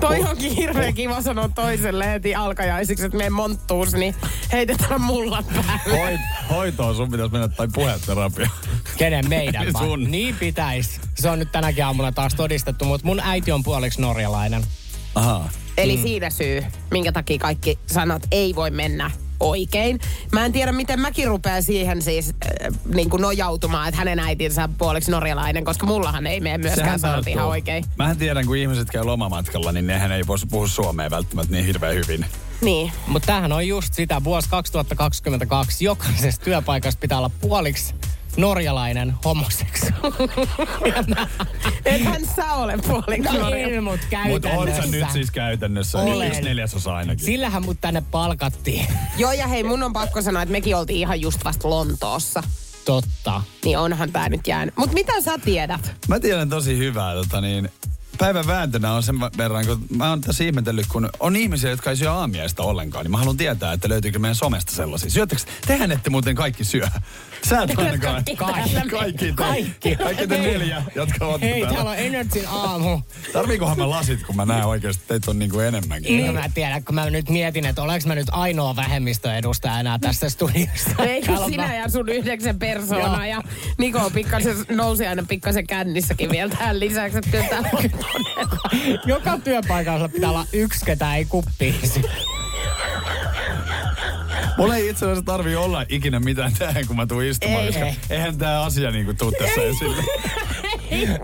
Toi onkin hirveän kiva sanoa toiselle heti alkajaisiksi, että me monttuus, niin heitetään mullat päälle. Hoit, hoitoon sun pitäisi mennä tai puheterapia. Kenen meidän sun. Niin pitäisi. Se on nyt tänäkin aamulla taas todistettu, mutta mun äiti on puoliksi norjalainen. Ahaa. Eli siinä syy, minkä takia kaikki sanat ei voi mennä oikein. Mä en tiedä, miten mäkin rupean siihen siis äh, niin kuin nojautumaan, että hänen äitinsä on puoliksi norjalainen, koska mullahan ei mene myöskään tarttuu. ihan oikein. Mähän tiedän, kun ihmiset käy lomamatkalla, niin nehän ei voi puhua suomea välttämättä niin hirveän hyvin. Niin. Mutta tämähän on just sitä, vuosi 2022, jokaisessa työpaikassa pitää olla puoliksi norjalainen homoseksuaali. (laughs) Ethän sä ole puoliksi norjalainen. En, mut Mutta käytännössä. on sä nyt siis käytännössä Olen. yksi neljäsosa ainakin. Sillähän mut tänne palkattiin. Joo, ja hei, mun on pakko sanoa, että mekin oltiin ihan just vasta Lontoossa. Totta. Niin onhan tää nyt jäänyt. Mutta mitä sä tiedät? Mä tiedän tosi hyvää, tota niin, päivän vääntönä on sen verran, kun mä oon tässä ihmetellyt, kun on ihmisiä, jotka ei syö aamiaista ollenkaan, niin mä haluan tietää, että löytyykö meidän somesta sellaisia. Syöttekö, tehän ette muuten kaikki syö. Sä et ainakaan. Kaikki. Kaikki te, Kaikki. kaikki te neljä, jotka olette Hei, täällä on Energyn aamu. Tarviikohan mä lasit, kun mä näen oikeasti, että teitä on niinku enemmänkin. Niin. Mä tiedän, kun mä nyt mietin, että oleks mä nyt ainoa vähemmistöedustaja enää tässä studiossa. (laughs) Ei kun Täällä on sinä ja sun yhdeksän persoonaa ja Niko on pikkasen, nousi aina pikkasen kännissäkin vielä tähän lisäksi, että kyllä täällä on todella. (laughs) Joka työpaikalla pitää olla yksi, ketä ei kuppiin syö. Mulla ei itse asiassa tarvi olla ikinä mitään tähän, kun mä tuun istumaan, Ei. koska Ei. eihän tää asia niinku tuu tässä esille.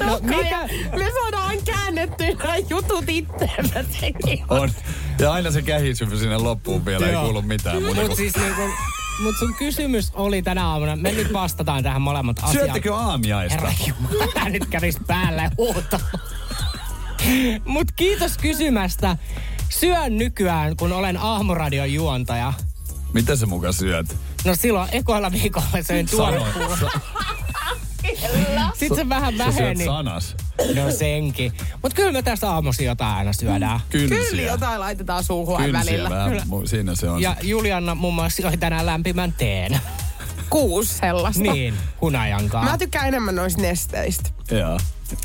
No, mikä- Me saadaan käännettyä nämä jutut itseemme sekin. On. Ja aina se kähisyvy sinne loppuun vielä, ei Joo. kuulu mitään muuta Mut siis niinku, mut sun kysymys oli tänä aamuna, me nyt vastataan tähän molemmat asiaan. Syöttekö aamiaista? Herra Jumala, nyt kävis päälle huuta. Mut kiitos kysymästä. Syön nykyään, kun olen aamuradion juontaja. Mitä sä muka syöt? No silloin ekoilla viikolla söin tuorepuuroa. Sitten se vähän Sä väheni. sanas. No senkin. Mut kyllä me tästä aamusi jotain aina syödään. Kyllä Kynsiä. jotain laitetaan suuhun välillä. vähän. Kyllä. Siinä se on. Ja Julianna muun muassa joi tänään lämpimän teen. Kuusi sellaista. Niin, hunajankaa. Mä tykkään enemmän noista nesteistä. Joo.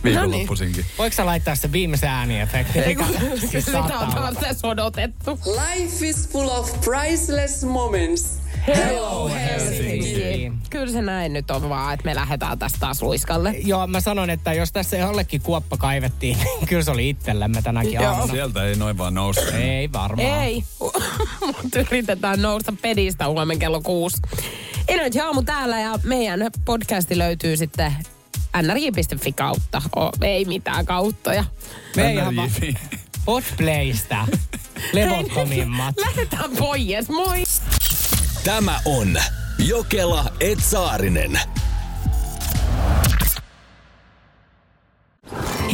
Viikonloppuisinkin. Voiko sä laittaa se viimeisen ääniefekti? Ei kun Siis sitä on tässä odotettu. Life is full of priceless moments. Hello Helsinki. Niin. Kyllä se näin nyt on vaan, että me lähdetään tästä taas luiskalle. Joo, mä sanon, että jos tässä jollekin kuoppa kaivettiin, niin kyllä se oli itsellemme tänäkin Joo. aamuna. Sieltä ei noin vaan nousta. Ei varmaan. Ei, (laughs) mutta yritetään nousta pedistä huomenna kello kuusi. Energy aamu täällä ja meidän podcasti löytyy sitten nrj.fi kautta. O, ei mitään kauttoja. Me ei ihan NRJ. Hotplaysta. Levottomimmat. (laughs) Lähdetään pois, moi! Tämä on Jokela Etsaarinen.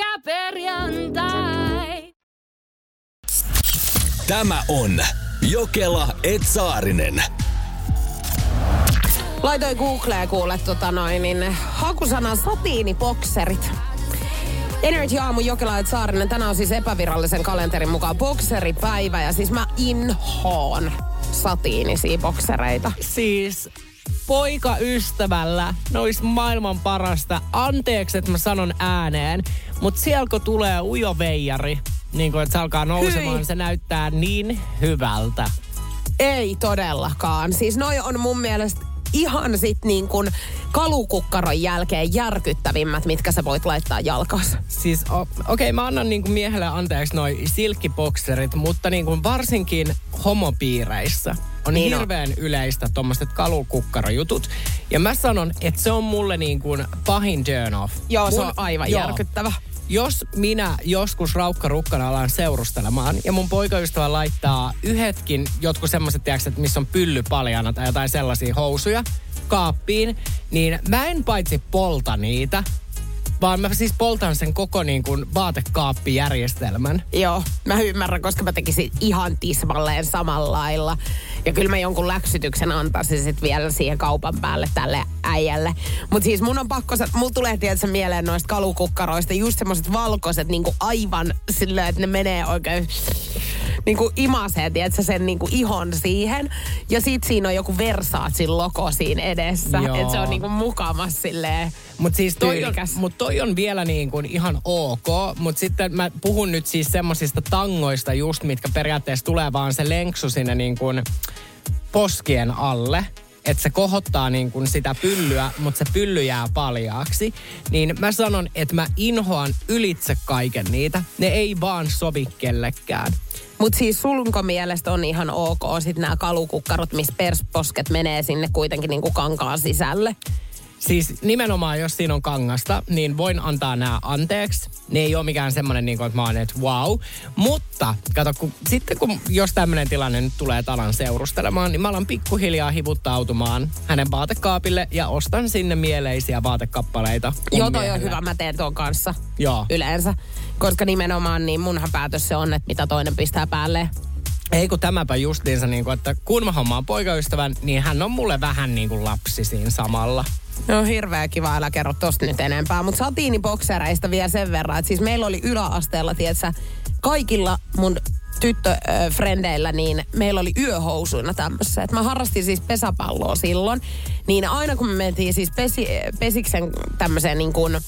Pyörykkäperjantai. Tämä on Jokela Etsaarinen. Laitoin Googleen kuule tota noin, niin hakusana satiinibokserit. Energy Aamu Jokela ja Saarinen. Tänään on siis epävirallisen kalenterin mukaan bokseripäivä ja siis mä inhoon satiinisia boksereita. Siis poikaystävällä ne olisi maailman parasta. Anteeksi, että mä sanon ääneen, mutta siellä kun tulee ujo veijari, niin kuin että se alkaa nousemaan, Hyi. se näyttää niin hyvältä. Ei todellakaan. Siis noi on mun mielestä ihan sit niin kuin kalukukkaron jälkeen järkyttävimmät, mitkä sä voit laittaa jalkas. Siis okei, okay, mä annan niinku miehelle anteeksi noi silkkibokserit, mutta niinku varsinkin homopiireissä on Niin niin on. hirveän yleistä tuommoiset kalukukkarojutut. Ja mä sanon, että se on mulle niinku pahin turn off. Joo, se Mun- on aivan joo. järkyttävä. Jos minä joskus raukkarukkana alan seurustelemaan ja mun poikaystävä laittaa yhetkin jotkut semmoiset, tiedätkö, missä on pylly paljana tai jotain sellaisia housuja kaappiin, niin mä en paitsi polta niitä, vaan mä siis poltan sen koko niin kuin vaatekaappijärjestelmän. Joo, mä ymmärrän, koska mä tekisin ihan tismalleen samalla lailla. Ja kyllä mä jonkun läksytyksen antaisin sit vielä siihen kaupan päälle tälle äijälle. Mutta siis mun on pakko, mulla tulee tietysti mieleen noista kalukukkaroista just semmoiset valkoiset niinku aivan silleen, että ne menee oikein niinku imasee, tiedätkö, sen niinku ihon siihen. Ja sit siinä on joku Versatsin logo siinä edessä. Että se on niinku mukamas silleen Mutta siis toi on, mut toi on vielä niin kuin ihan ok, mutta sitten mä puhun nyt siis semmosista tangoista just, mitkä periaatteessa tulee vaan se lenksu sinne niin kuin poskien alle että se kohottaa niin kuin sitä pyllyä, mutta se pylly jää paljaaksi, niin mä sanon, että mä inhoan ylitse kaiken niitä. Ne ei vaan sovi kellekään. Mutta siis sulunko mielestä on ihan ok sit nämä kalukukkarot, missä persposket menee sinne kuitenkin niinku kankaan sisälle. Siis nimenomaan, jos siinä on kangasta, niin voin antaa nämä anteeksi. Ne ei ole mikään semmoinen, niin kuin, että mä oon, että wow. Mutta kato, kun, sitten kun jos tämmöinen tilanne nyt tulee Talan seurustelemaan, niin mä alan pikkuhiljaa hivuttautumaan hänen vaatekaapille ja ostan sinne mieleisiä vaatekappaleita. Joo, toi on hyvä, mä teen tuon kanssa Joo. yleensä. Koska nimenomaan niin munhan päätös se on, että mitä toinen pistää päälle. Ei kun tämäpä justiinsa, niin kuin, että kun mä hommaan poikaystävän, niin hän on mulle vähän niin kuin lapsi siinä samalla. No hirveä kiva, älä kerro tosta nyt enempää. Mutta satiiniboksereista vielä sen verran, että siis meillä oli yläasteella, tietsä, kaikilla mun tyttöfrendeillä, niin meillä oli yöhousuina tämmössä. Et mä harrastin siis pesäpalloa silloin. Niin aina kun me mentiin siis pesi, pesiksen tämmöiseen niin kuin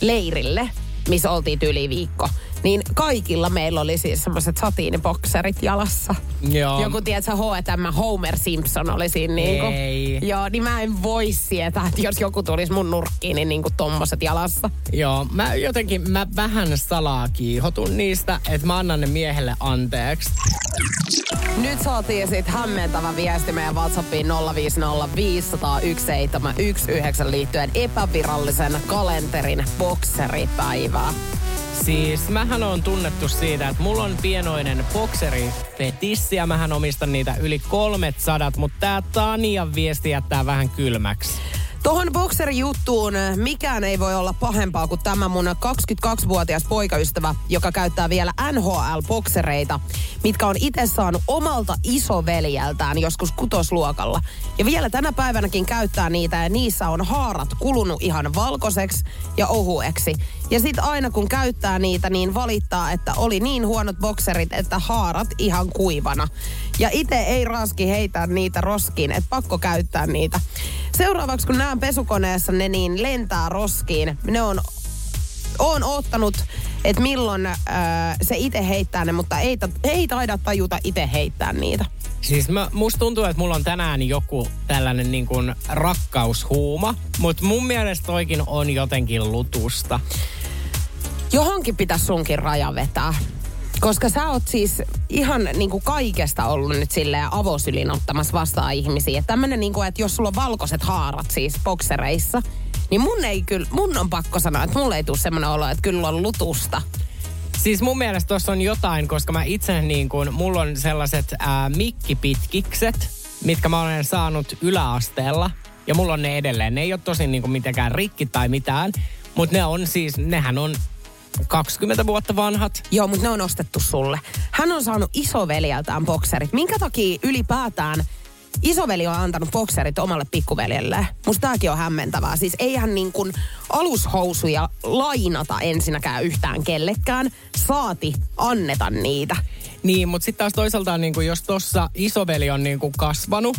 leirille, missä oltiin yli viikko, niin kaikilla meillä oli siis semmoiset satiinibokserit jalassa. Joo. Joku, tiedätkö, H&M Homer Simpson oli siinä niinku. Ei. Joo, niin mä en voi sietää, että jos joku tulisi mun nurkkiin, niin niinku tommoset jalassa. Joo, mä jotenkin, mä vähän salaa kiihotun niistä, että mä annan ne miehelle anteeksi. Nyt saatiin sit hämmentävä viesti meidän WhatsAppiin 050501719 liittyen epävirallisen kalenterin bokseripäivään. Siis mähän on tunnettu siitä, että mulla on pienoinen bokseripetissi ja mähän omistan niitä yli 300, mutta tää Tanian viesti jättää vähän kylmäksi. Tuohon bokserijuttuun mikään ei voi olla pahempaa kuin tämä mun 22-vuotias poikaystävä, joka käyttää vielä NHL-boksereita, mitkä on itse saanut omalta isoveljeltään joskus kutosluokalla. Ja vielä tänä päivänäkin käyttää niitä ja niissä on haarat kulunut ihan valkoiseksi ja ohueksi. Ja sit aina kun käyttää niitä, niin valittaa, että oli niin huonot bokserit, että haarat ihan kuivana. Ja itse ei raski heitä niitä roskiin, että pakko käyttää niitä. Seuraavaksi kun näen pesukoneessa ne, niin lentää roskiin. Ne on oon ottanut, että milloin äh, se itse heittää ne, mutta ei, ta- ei taida tajuta itse heittää niitä. Siis mä, musta tuntuu, että mulla on tänään joku tällainen niin kuin rakkaushuuma, mutta mun mielestä toikin on jotenkin lutusta. Johonkin pitäisi sunkin raja vetää. Koska sä oot siis ihan niin kuin kaikesta ollut nyt silleen avosylin ottamassa vastaan ihmisiä. Tämmönen niin kuin, että jos sulla on valkoiset haarat siis boksereissa, niin mun ei kyllä, mun on pakko sanoa, että mulle ei tule semmoinen olo, että kyllä on lutusta. Siis mun mielestä tuossa on jotain, koska mä itse niin kuin, mulla on sellaiset ää, mikkipitkikset, mitkä mä olen saanut yläasteella. Ja mulla on ne edelleen. Ne ei ole tosin niin kuin mitenkään rikki tai mitään. Mutta ne on siis, nehän on 20 vuotta vanhat. Joo, mutta ne on ostettu sulle. Hän on saanut isoveljeltään bokserit. Minkä takia ylipäätään isoveli on antanut bokserit omalle pikkuveljelleen? Musta tääkin on hämmentävää. Siis eihän niin kuin alushousuja lainata ensinnäkään yhtään kellekään. Saati anneta niitä. Niin, mutta sitten taas toisaalta niin kuin jos tuossa isoveli on niin kuin kasvanut,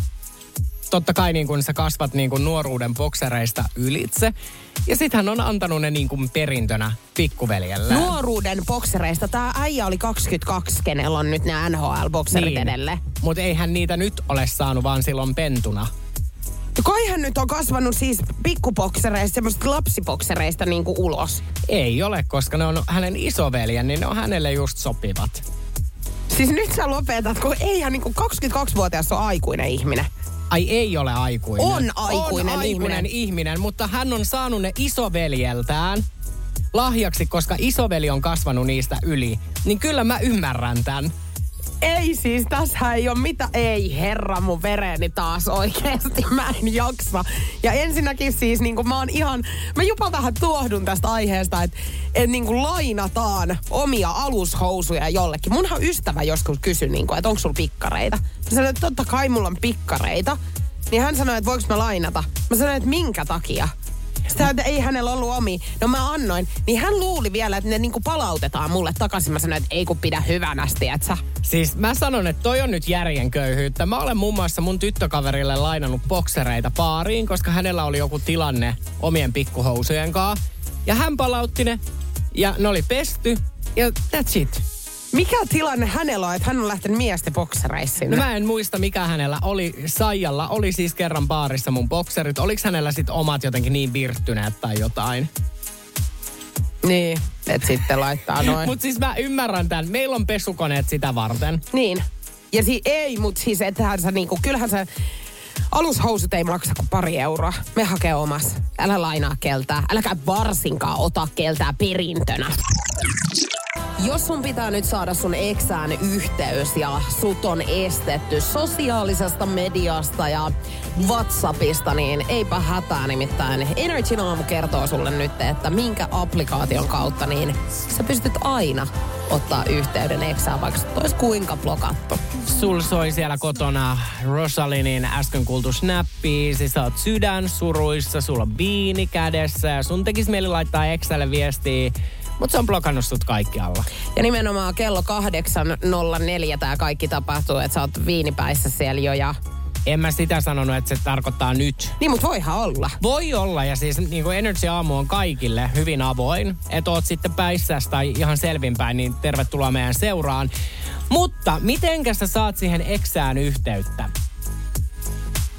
totta kai niin kuin sä kasvat niin kuin nuoruuden boksereista ylitse. Ja sitten hän on antanut ne niin kuin perintönä pikkuveljelle. Nuoruuden boksereista. Tämä äijä oli 22, kenellä on nyt nämä NHL-bokserit niin. edelleen. Mutta eihän niitä nyt ole saanut vaan silloin pentuna. Kai hän nyt on kasvanut siis pikkuboksereista, semmoista lapsiboksereista niin kuin ulos. Ei ole, koska ne on hänen isoveljen, niin ne on hänelle just sopivat. Siis nyt sä lopetat, kun eihän niin kuin 22-vuotias ole aikuinen ihminen. Ai ei ole aikuinen. On aikuinen, on aikuinen ihminen. ihminen, mutta hän on saanut ne isoveljeltään lahjaksi, koska isoveli on kasvanut niistä yli. Niin kyllä mä ymmärrän tämän. Ei siis, tässä ei ole mitä. Ei herra mun vereni taas oikeesti. Mä en jaksa. Ja ensinnäkin siis niin mä oon ihan, mä jopa vähän tuohdun tästä aiheesta, että et niin lainataan omia alushousuja jollekin. Munhan ystävä joskus kysyi, niin että onko sulla pikkareita. Mä sanoin, että totta kai mulla on pikkareita. Niin hän sanoi, että voiko mä lainata. Mä sanoin, että minkä takia? Sitä, että ei hänellä ollut omi. No mä annoin. Niin hän luuli vielä, että ne niinku palautetaan mulle takaisin. Mä sanoin, että ei kun pidä hyvänästi, että sä. Siis mä sanon, että toi on nyt järjen köyhyyttä. Mä olen muun muassa mun tyttökaverille lainannut boksereita paariin, koska hänellä oli joku tilanne omien pikkuhousujen kanssa. Ja hän palautti ne. Ja ne oli pesty. Ja that's it. Mikä tilanne hänellä on, että hän on lähtenyt miesten boksereissa? No mä en muista, mikä hänellä oli. Saijalla oli siis kerran baarissa mun bokserit. Oliko hänellä sit omat jotenkin niin virttyneet tai jotain? Niin, että sitten laittaa noin. Mut siis mä ymmärrän tämän. Meillä on pesukoneet sitä varten. Niin. Ja si- ei, mutta siis ethän sä niinku, kyllähän sä alushousut ei maksa kuin pari euroa. Me hakee omas. Älä lainaa keltää. Äläkä varsinkaan ota keltää perintönä. Jos sun pitää nyt saada sun eksään yhteys ja sut on estetty sosiaalisesta mediasta ja Whatsappista, niin eipä hätää nimittäin. Energy aamu kertoo sulle nyt, että minkä applikaation kautta niin sä pystyt aina ottaa yhteyden eksään, vaikka sut olisi kuinka blokattu. Sul soi siellä kotona Rosalinin äsken kuultu snappi. Siis sä oot sydän suruissa, sulla on biini kädessä ja sun tekis mieli laittaa Exälle viestiä. Mutta se on blokannut sut kaikkialla. Ja nimenomaan kello 8.04 tämä kaikki tapahtuu, että sä oot viinipäissä siellä jo ja... En mä sitä sanonut, että se tarkoittaa nyt. Niin, mutta voihan olla. Voi olla, ja siis niin kuin Energy Aamu on kaikille hyvin avoin. Että oot sitten päissäs tai ihan selvinpäin, niin tervetuloa meidän seuraan. Mutta mitenkä sä saat siihen eksään yhteyttä?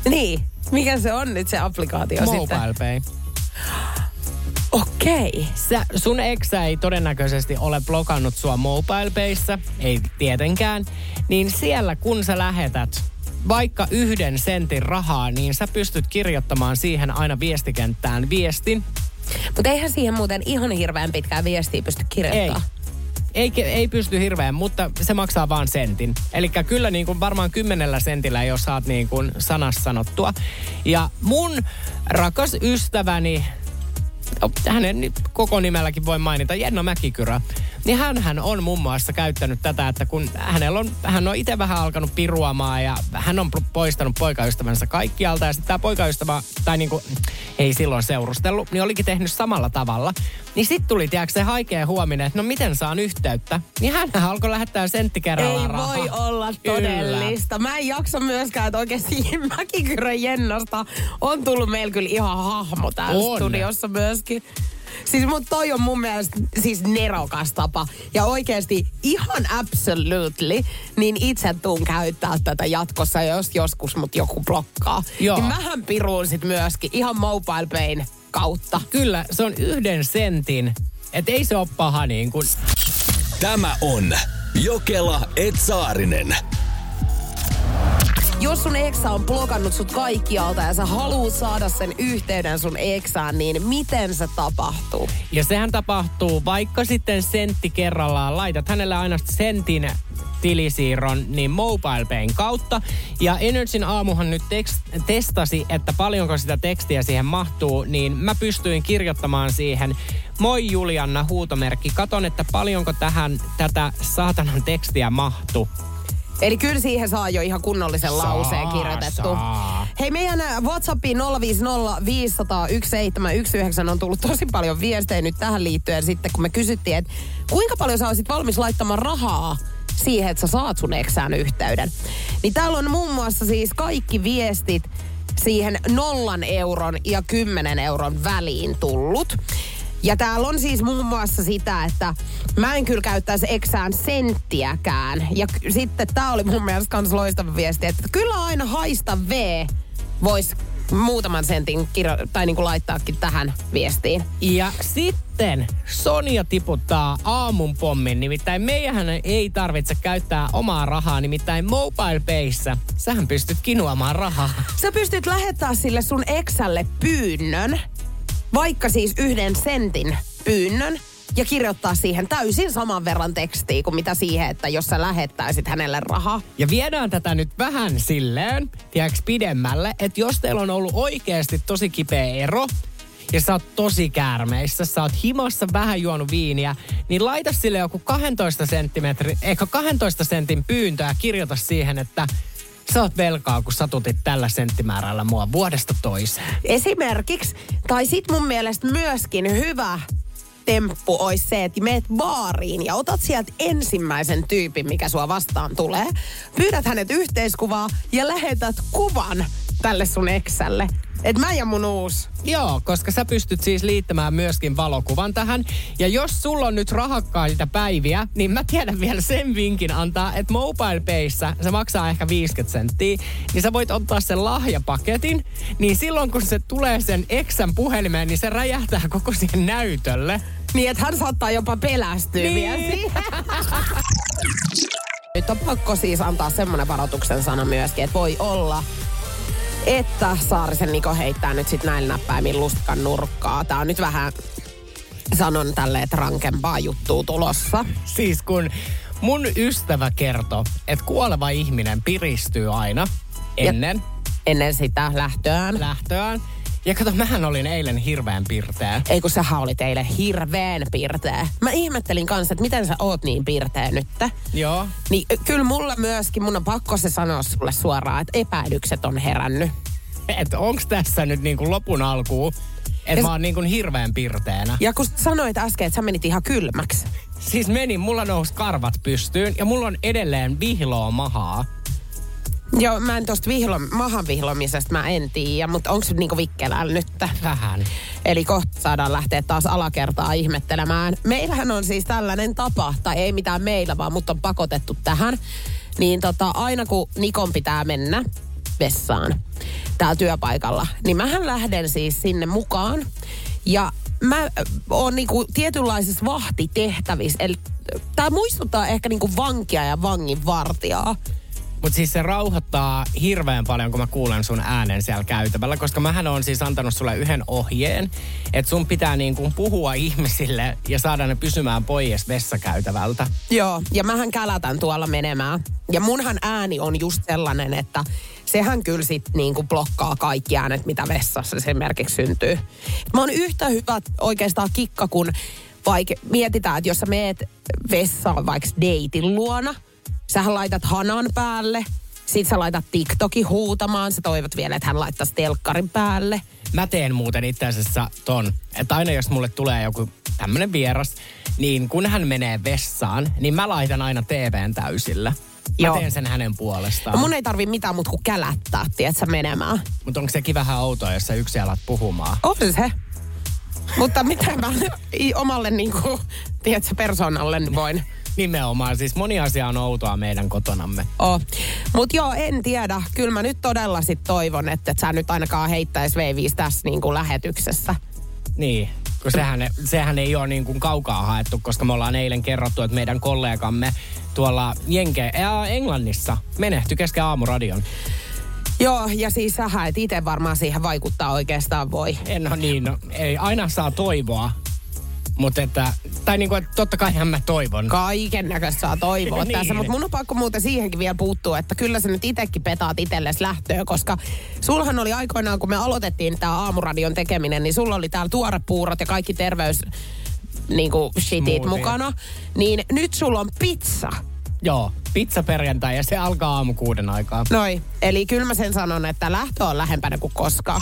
Niin. Mikä se on nyt se applikaatio sitten? Mobile Pay. Okei. Sä, sun eksä ei todennäköisesti ole blokannut sua MobilePayssä, ei tietenkään. Niin siellä kun sä lähetät vaikka yhden sentin rahaa, niin sä pystyt kirjoittamaan siihen aina viestikenttään viestin. Mutta eihän siihen muuten ihan hirveän pitkään viestiä pysty kirjoittamaan. ei, ke- ei pysty hirveän, mutta se maksaa vaan sentin. Eli kyllä niin kuin varmaan kymmenellä sentillä, jos saat niin kuin sanassa sanottua. Ja mun rakas ystäväni, hänen nyt koko nimelläkin voi mainita, Jenna Mäkikyrä, niin hän on muun muassa käyttänyt tätä, että kun hänellä on, hän on itse vähän alkanut piruamaan ja hän on poistanut poikaystävänsä kaikkialta ja sitten tämä poikaystävä, tai niin kuin, ei silloin seurustellut, niin olikin tehnyt samalla tavalla. Niin sitten tuli, tiedätkö, se haikea huominen, että no miten saan yhteyttä. Niin hän alkoi lähettää sentti kerrallaan Ei rahaa. voi olla todellista. Mä en jaksa myöskään, että oikeasti (laughs) Mäkikyrön Jennasta on tullut meillä kyllä ihan hahmo täällä On. studiossa myöskin. Siis mut toi on mun mielestä siis nerokas tapa. Ja oikeasti ihan absolutely, niin itse tuun käyttää tätä jatkossa, jos joskus mut joku blokkaa. Joo. Niin mähän piruun sit myöskin ihan mobile payn kautta. Kyllä, se on yhden sentin. Että ei se ole paha niin kuin. Tämä on Jokela Etsaarinen. Jos sun eksa on blokannut sut kaikkialta ja sä haluut saada sen yhteyden sun eksään, niin miten se tapahtuu? Ja sehän tapahtuu vaikka sitten sentti kerrallaan. Laitat hänelle aina sentin tilisiirron niin MobilePayn kautta. Ja Energyn aamuhan nyt tekst- testasi, että paljonko sitä tekstiä siihen mahtuu, niin mä pystyin kirjoittamaan siihen Moi Julianna huutomerkki. Katon, että paljonko tähän tätä saatanan tekstiä mahtuu. Eli kyllä siihen saa jo ihan kunnollisen Saa, lauseen kirjoitettu. saa. Hei, meidän WhatsAppiin 050501719 on tullut tosi paljon viestejä nyt tähän liittyen sitten, kun me kysyttiin, että kuinka paljon sä olisit valmis laittamaan rahaa siihen, että sä saat sun eksään yhteyden. Niin täällä on muun muassa siis kaikki viestit siihen nollan euron ja kymmenen euron väliin tullut. Ja täällä on siis muun muassa sitä, että mä en kyllä käyttäisi eksään senttiäkään. Ja k- sitten tää oli mun mielestä kans loistava viesti, että kyllä aina haista V voisi muutaman sentin kirjo- tai niinku laittaakin tähän viestiin. Ja sitten Sonja tiputtaa aamun pommin, nimittäin meidän ei tarvitse käyttää omaa rahaa, nimittäin Mobile Payssä. Sähän pystyt kinuamaan rahaa. Sä pystyt lähettää sille sun eksälle pyynnön, vaikka siis yhden sentin pyynnön, ja kirjoittaa siihen täysin saman verran tekstiä kuin mitä siihen, että jos sä lähettäisit hänelle rahaa. Ja viedään tätä nyt vähän silleen, tiedätkö, pidemmälle, että jos teillä on ollut oikeasti tosi kipeä ero, ja sä oot tosi käärmeissä, sä oot himossa vähän juonut viiniä, niin laita sille joku 12 senttimetri, eikö 12 sentin pyyntö ja kirjoita siihen, että sä oot velkaa, kun satutit tällä senttimäärällä mua vuodesta toiseen. Esimerkiksi, tai sit mun mielestä myöskin hyvä temppu olisi se, että meet baariin ja otat sieltä ensimmäisen tyypin, mikä sua vastaan tulee. Pyydät hänet yhteiskuvaa ja lähetät kuvan tälle sun eksälle. Et mä ja mun uus. Joo, koska sä pystyt siis liittämään myöskin valokuvan tähän. Ja jos sulla on nyt rahakkaita päiviä, niin mä tiedän vielä sen vinkin antaa, että Mobile Payssä se maksaa ehkä 50 senttiä, niin sä voit ottaa sen lahjapaketin, niin silloin kun se tulee sen eksän puhelimeen, niin se räjähtää koko siihen näytölle. Niin, että hän saattaa jopa pelästyä Niin. vielä siihen. Nyt on pakko siis antaa semmoinen varoituksen sana myöskin, että voi olla, että Saarisen Niko heittää nyt sit näillä näppäimin lustikan nurkkaa. Tää on nyt vähän, sanon tälle, että rankempaa juttua tulossa. Siis kun mun ystävä kertoi, että kuoleva ihminen piristyy aina ennen Ennen sitä lähtöään. lähtöään. Ja kato, mähän olin eilen hirveän pirteä. Ei kun sähän oli teille hirveän pirteä. Mä ihmettelin kanssa, että miten sä oot niin pirteä nyt. Joo. Niin kyllä mulla myöskin, mun on pakko se sanoa sulle suoraan, että epäilykset on herännyt. että onks tässä nyt niinku lopun alkuun, että mä oon niinku hirveän pirteänä. Ja kun sanoit äsken, että sä menit ihan kylmäksi. Siis meni, mulla nousi karvat pystyyn ja mulla on edelleen vihloa mahaa. Joo, mä en tosta vihlo, mahan vihlomisesta mä en tiedä, mutta onko se niinku vikkeläällä nyt? Vähän. Eli kohta saadaan lähteä taas alakertaa ihmettelemään. Meillähän on siis tällainen tapa, tai ei mitään meillä, vaan mut on pakotettu tähän. Niin tota, aina kun Nikon pitää mennä vessaan täällä työpaikalla, niin mähän lähden siis sinne mukaan. Ja mä oon niinku tietynlaisissa vahtitehtävissä. Eli tää muistuttaa ehkä niinku vankia ja vangin vartijaa. Mutta siis se rauhoittaa hirveän paljon, kun mä kuulen sun äänen siellä käytävällä, koska mähän on siis antanut sulle yhden ohjeen, että sun pitää niin kuin puhua ihmisille ja saada ne pysymään pois vessakäytävältä. Joo, ja mähän kälätän tuolla menemään. Ja munhan ääni on just sellainen, että sehän kyllä sit niinku blokkaa kaikki äänet, mitä vessassa esimerkiksi syntyy. Mä oon yhtä hyvä oikeastaan kikka, kun vaikka mietitään, että jos sä meet vessaan vaikka deitin luona, sähän laitat hanan päälle, sit sä laitat TikTokin huutamaan, sä toivot vielä, että hän laittaisi telkkarin päälle. Mä teen muuten itse asiassa ton, että aina jos mulle tulee joku tämmönen vieras, niin kun hän menee vessaan, niin mä laitan aina TVn täysillä. Mä Joo. teen sen hänen puolestaan. Mun ei tarvi mitään muuta kuin kälättää, tiedätkö, menemään. Mutta onko sekin vähän outoa, jos sä yksi alat puhumaan? On se. Mutta mitä mä (laughs) omalle niinku, tiedätkö, persoonalle voin Nimenomaan, siis moni asia on outoa meidän kotonamme. Oh. Mutta joo, en tiedä. Kyllä mä nyt todella sit toivon, että et sä nyt ainakaan heittäis V5 tässä niinku lähetyksessä. Niin, kun sehän, sehän ei ole niin kuin kaukaa haettu, koska me ollaan eilen kerrottu, että meidän kollegamme tuolla Jenke, ää, Englannissa menehtyi kesken aamuradion. Joo, ja siis sähän et itse varmaan siihen vaikuttaa oikeastaan voi. En ole niin, no, ei aina saa toivoa. Mutta että, tai niin kuin, että totta kai mä toivon. Kaiken näköistä saa toivoa (laughs) Niin. tässä, mutta mun on pakko muuten siihenkin vielä puuttua, että kyllä sä nyt itsekin petaat itsellesi lähtöä, koska sulhan oli aikoinaan, kun me aloitettiin tämä aamuradion tekeminen, niin sulla oli täällä tuorepuurot ja kaikki terveys niin kuin shitit mukana. Niin nyt sulla on pizza. Joo, pizza perjantai ja se alkaa aamu kuuden aikaa. Noi, eli kyllä mä sen sanon, että lähtö on lähempänä kuin koskaan.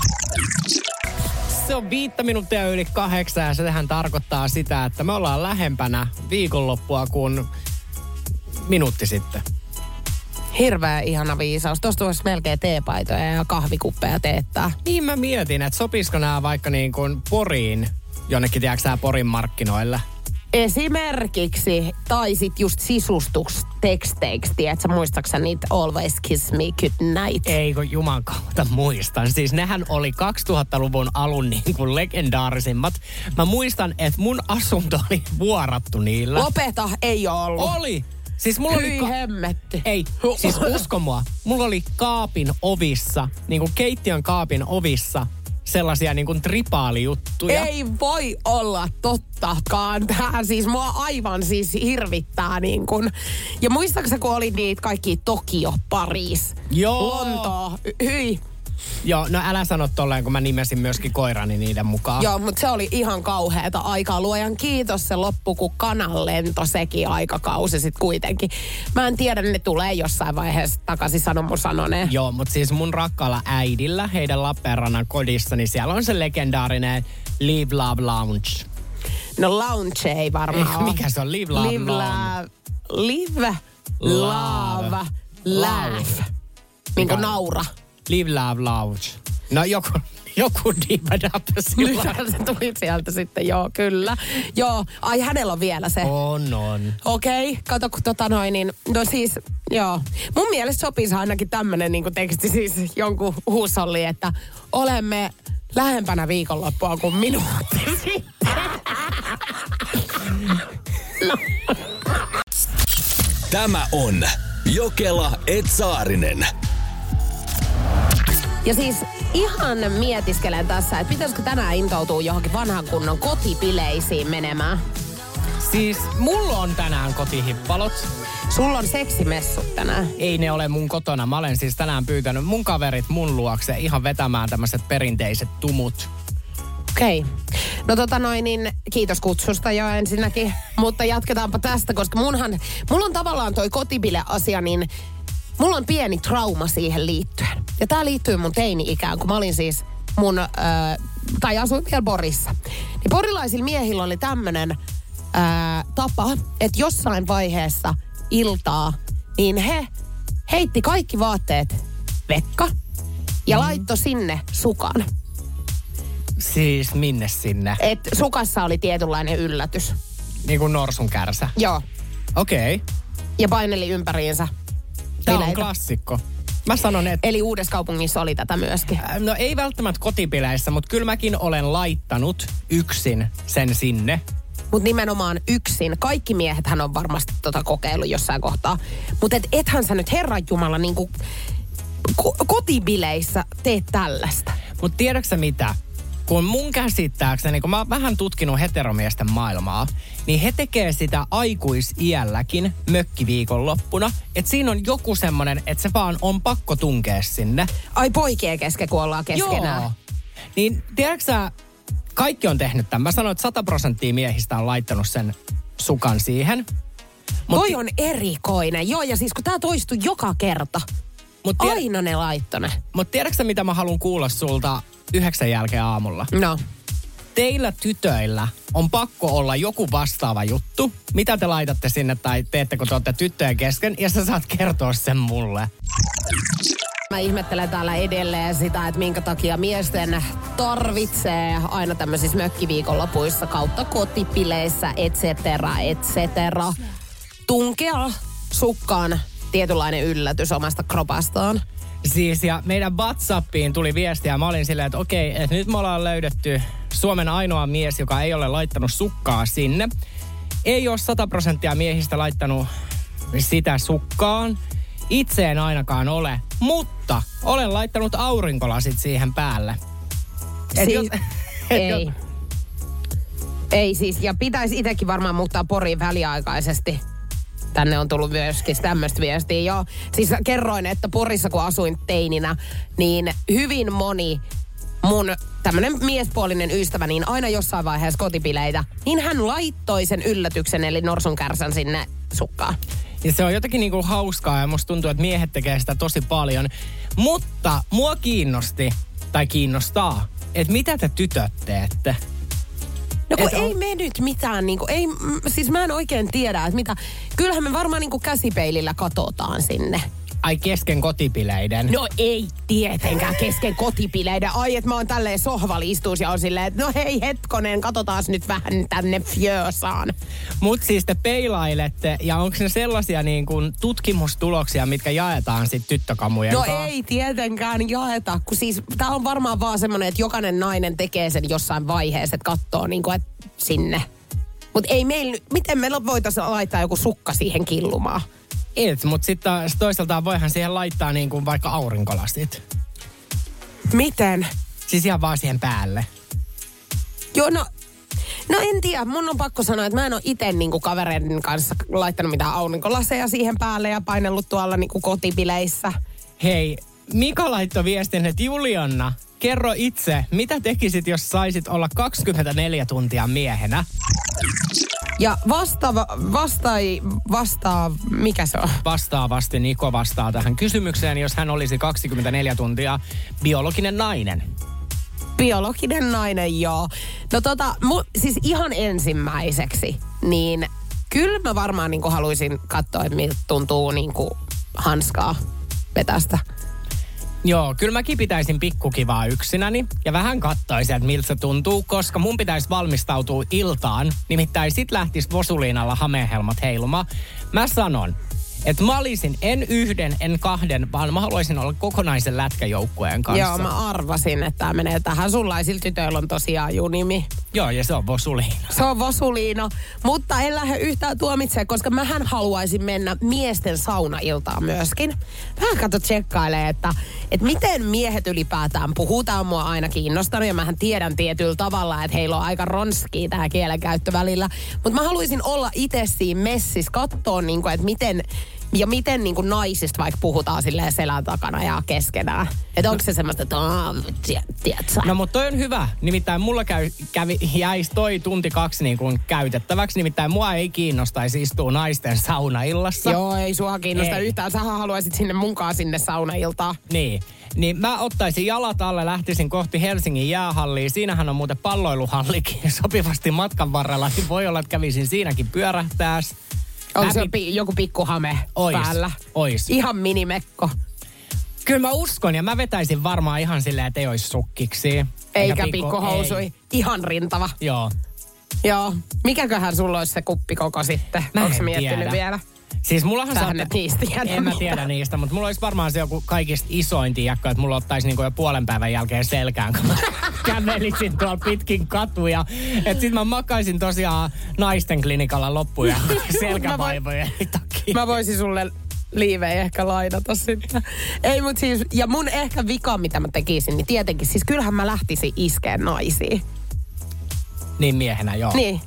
Se on viittä minuuttia yli kahdeksan ja sehän tarkoittaa sitä, että me ollaan lähempänä viikonloppua kuin minuutti sitten. Hirveä ihana viisaus. Tuosta voisi melkein teepaitoja ja kahvikuppeja teettää. Niin mä mietin, että sopisiko nämä vaikka niin kuin Poriin, jonnekin tiedätkö Porin markkinoille. Esimerkiksi, tai sit just sisustusteksteiksi, tiedätkö, muistaaksä niitä Always Kiss Me Good Night? Ei kun juman kautta muistan. Siis nehän oli 2000-luvun alun niin kuin legendaarisimmat. Mä muistan, että mun asunto oli vuorattu niillä. Lopeta, ei ollut. Oli! Siis mulla oli... Hyi hemmetti. Ei, siis usko mua. Mulla oli kaapin ovissa, niin kuin keittiön kaapin ovissa, sellaisia niin kuin tripaalijuttuja. Ei voi olla tottakaan. Tää siis mua aivan siis hirvittää niin kun. Ja muistaaksä, kun oli niitä kaikki Tokio, Paris, Joo. Lontoo, hyi. Joo, no älä sano tolleen, kun mä nimesin myöskin koirani niiden mukaan. Joo, mutta se oli ihan kauheata aikaa. Luojan kiitos se loppu, kun kanan lento sekin aikakausi sitten kuitenkin. Mä en tiedä, ne tulee jossain vaiheessa takaisin sanon mun sanoneen. Joo, mutta siis mun rakkaalla äidillä, heidän Lappeenrannan kodissa, niin siellä on se legendaarinen Live Love Lounge. No lounge ei varmaan Ei, ole. mikä se on? Live, love, live, love. la, live, Love. love, laugh. Niin kuin naura. Live Love Lounge. No joku, joku diva sillä. Nythän se tuli sieltä sitten, joo, kyllä. Joo, ai hänellä on vielä se. On, on. Okei, okay, kato kun tota noin, niin no siis, joo. Mun mielestä sopisi ainakin tämmönen niin teksti siis jonkun huusolli, että olemme lähempänä viikonloppua kuin minuutti sitten. Tämä on Jokela Etsaarinen. Ja siis ihan mietiskelen tässä, että pitäisikö tänään intoutua johonkin vanhan kunnon kotipileisiin menemään. Siis mulla on tänään kotihippalot. Sulla on seksimessut tänään. Ei ne ole mun kotona. Mä olen siis tänään pyytänyt mun kaverit mun luokse ihan vetämään tämmöiset perinteiset tumut. Okei. Okay. No tota noin, niin kiitos kutsusta jo ensinnäkin. Mutta jatketaanpa tästä, koska munhan, mulla on tavallaan toi kotibile-asia, niin mulla on pieni trauma siihen liittyen. Ja tää liittyy mun teini-ikään, kun mä olin siis mun, äh, tai asuin vielä Borissa. Niin porilaisilla miehillä oli tämmönen äh, tapa, että jossain vaiheessa iltaa, niin he heitti kaikki vaatteet vekka ja laittoi sinne sukan. Siis minne sinne? Et sukassa oli tietynlainen yllätys. Niin kuin norsun kärsä. Joo. Okei. Okay. Ja paineli ympäriinsä. Tää on klassikko. Mä sanon, että Eli uudessa kaupungissa oli tätä myöskin. No ei välttämättä kotipileissä, mutta kyllä mäkin olen laittanut yksin sen sinne. mutta nimenomaan yksin. Kaikki miehet hän on varmasti tota kokeillut jossain kohtaa. Mutta et, ethän sä nyt Herran Jumala niinku ko- kotibileissä teet tällaista. Mutta tiedätkö mitä? Kun mun käsittääkseni, kun mä oon vähän tutkinut heteromiesten maailmaa, niin he tekee sitä aikuisiälläkin mökkiviikonloppuna. Että siinä on joku semmonen, että se vaan on pakko tunkea sinne. Ai poikien kesken, kun ollaan keskenään. Joo. Niin tiedätkö sä, kaikki on tehnyt tämän. Mä sanoin, että 100 prosenttia miehistä on laittanut sen sukan siihen. Mut, Toi on erikoinen. Joo, ja siis kun tää toistuu joka kerta. Mut tiedä, Aina ne laittone. Mutta tiedätkö mitä mä haluan kuulla sulta yhdeksän jälkeen aamulla? No. Teillä tytöillä on pakko olla joku vastaava juttu. Mitä te laitatte sinne tai teette, kun te olette tyttöjen kesken? Ja sä saat kertoa sen mulle. Mä ihmettelen täällä edelleen sitä, että minkä takia miesten tarvitsee aina tämmöisissä mökkiviikonlopuissa kautta kotipileissä, et cetera, et cetera, tunkea sukkaan tietynlainen yllätys omasta kropastaan. Siis ja meidän WhatsAppiin tuli viestiä. Mä olin silleen, että okei, että nyt me ollaan löydetty Suomen ainoa mies, joka ei ole laittanut sukkaa sinne. Ei ole 100 prosenttia miehistä laittanut sitä sukkaan. Itse en ainakaan ole, mutta olen laittanut aurinkolasit siihen päälle. Et Siis, jos- (laughs) ei. Ei siis, ja pitäisi itsekin varmaan muuttaa Poriin väliaikaisesti. Tänne on tullut myöskin tämmöistä viestiä. Joo, siis kerroin, että Porissa kun asuin teininä, niin hyvin moni mun tämmönen miespuolinen ystävä, niin aina jossain vaiheessa kotipileitä, niin hän laittoi sen yllätyksen, eli norsun kärsän sinne sukkaan. Ja se on jotenkin niinku hauskaa ja musta tuntuu, että miehet tekee sitä tosi paljon. Mutta mua kiinnosti, tai kiinnostaa, että mitä te tytöt teette? No kun Et on- ei me nyt mitään, niin kuin, ei, siis mä en oikein tiedä, että mitä. Kyllähän me varmaan niin kuin käsipeilillä katsotaan sinne. Ai kesken kotipileiden. No ei tietenkään kesken kotipileiden. Ai, että mä oon tälleen sohvalla istuus ja on silleen, että no hei hetkonen, katsotaan nyt vähän tänne fjösaan. Mut siis te peilailette, ja onko ne sellaisia niin kuin tutkimustuloksia, mitkä jaetaan sitten tyttökamujen No kanssa? ei tietenkään jaeta, kun siis tää on varmaan vaan semmonen, että jokainen nainen tekee sen jossain vaiheessa, että katsoo niin kuin, että sinne. Mutta ei meillä, miten meillä voitaisiin laittaa joku sukka siihen killumaan? Et, mutta sitten toisaalta voihan siihen laittaa niin kuin vaikka aurinkolasit. Miten? Siis ihan vaan siihen päälle. Joo, no, no en tiedä. Mun on pakko sanoa, että mä en ole itse niinku kavereiden kanssa laittanut mitään aurinkolaseja siihen päälle ja painellut tuolla niinku kotipileissä. Hei, Mika laittoi viestin, että Julianna, kerro itse, mitä tekisit, jos saisit olla 24 tuntia miehenä? Ja vastaava, vastai, vastaa, mikä se on? Vastaavasti Niko vastaa tähän kysymykseen, jos hän olisi 24 tuntia biologinen nainen. Biologinen nainen, joo. No tota, mu, siis ihan ensimmäiseksi, niin kyllä mä varmaan niinku haluaisin katsoa, että miltä tuntuu niinku hanskaa vetästä. Joo, kyllä mäkin pitäisin pikkukivaa yksinäni ja vähän kattoisin, että miltä se tuntuu, koska mun pitäisi valmistautua iltaan. Nimittäin sit lähtis Vosuliinalla hamehelmat heilumaan. Mä sanon, että mä olisin en yhden, en kahden, vaan mä haluaisin olla kokonaisen lätkäjoukkueen kanssa. Joo, mä arvasin, että tämä menee tähän. Sullaisilla tytöillä on tosiaan junimi. Joo, ja se on Vosuliina. Se on Vosuliina, mutta en lähde yhtään tuomitsemaan, koska mähän haluaisin mennä miesten saunailtaan myöskin. Vähän kato tsekkailee, että, että miten miehet ylipäätään puhuu. Tämä on mua aina kiinnostanut ja mähän tiedän tietyllä tavalla, että heillä on aika ronskii tämä kielenkäyttö välillä. Mutta mä haluaisin olla itse siinä messissä, katsoa, niin kuin, että miten ja miten niin kuin naisista vaikka puhutaan silleen selän takana ja keskenään. Että onko se semmoista, että aah, tiedät, tiedät sä. No mutta toi on hyvä. Nimittäin mulla käy, kävi, jäisi toi tunti kaksi niin kuin käytettäväksi. Nimittäin mua ei kiinnostaisi istua naisten saunaillassa. Joo, ei sua kiinnosta Ei. yhtään. Sähän haluaisit sinne munkaan sinne saunailtaan. Niin. Niin mä ottaisin jalat alle, lähtisin kohti Helsingin jäähallia. Siinähän on muuten palloiluhallikin (laughs) sopivasti matkan varrella. Niin voi olla, että kävisin siinäkin pyörähtääs. On se pi- joku pikkuhame Ois, päällä. ois. Ihan minimekko. Kyllä mä uskon ja mä vetäisin varmaan ihan silleen, että ei olisi sukkiksi. Eikä pikku- pikkuhousui. ei. Ihan rintava. Joo. Joo. Mikäköhän sulla olisi se kuppikoko sitten? Mä Onko en miettinyt tiedä. vielä? Siis mullahan Sähän saatte- tiedä En mä tiedä niistä, mutta mulla olisi varmaan se joku kaikista isoin tiekko, että mulla ottaisi niinku jo puolen päivän jälkeen selkään, kun mä (laughs) kävelisin tuolla pitkin katuja. Että sit mä makaisin tosiaan naisten klinikalla loppuja (laughs) selkävaivojen takia. Mä voisin sulle liivejä ehkä lainata sitten. Ei mut siis, ja mun ehkä vika, mitä mä tekisin, niin tietenkin, siis kyllähän mä lähtisin iskeen naisiin. Niin miehenä, joo. Niin.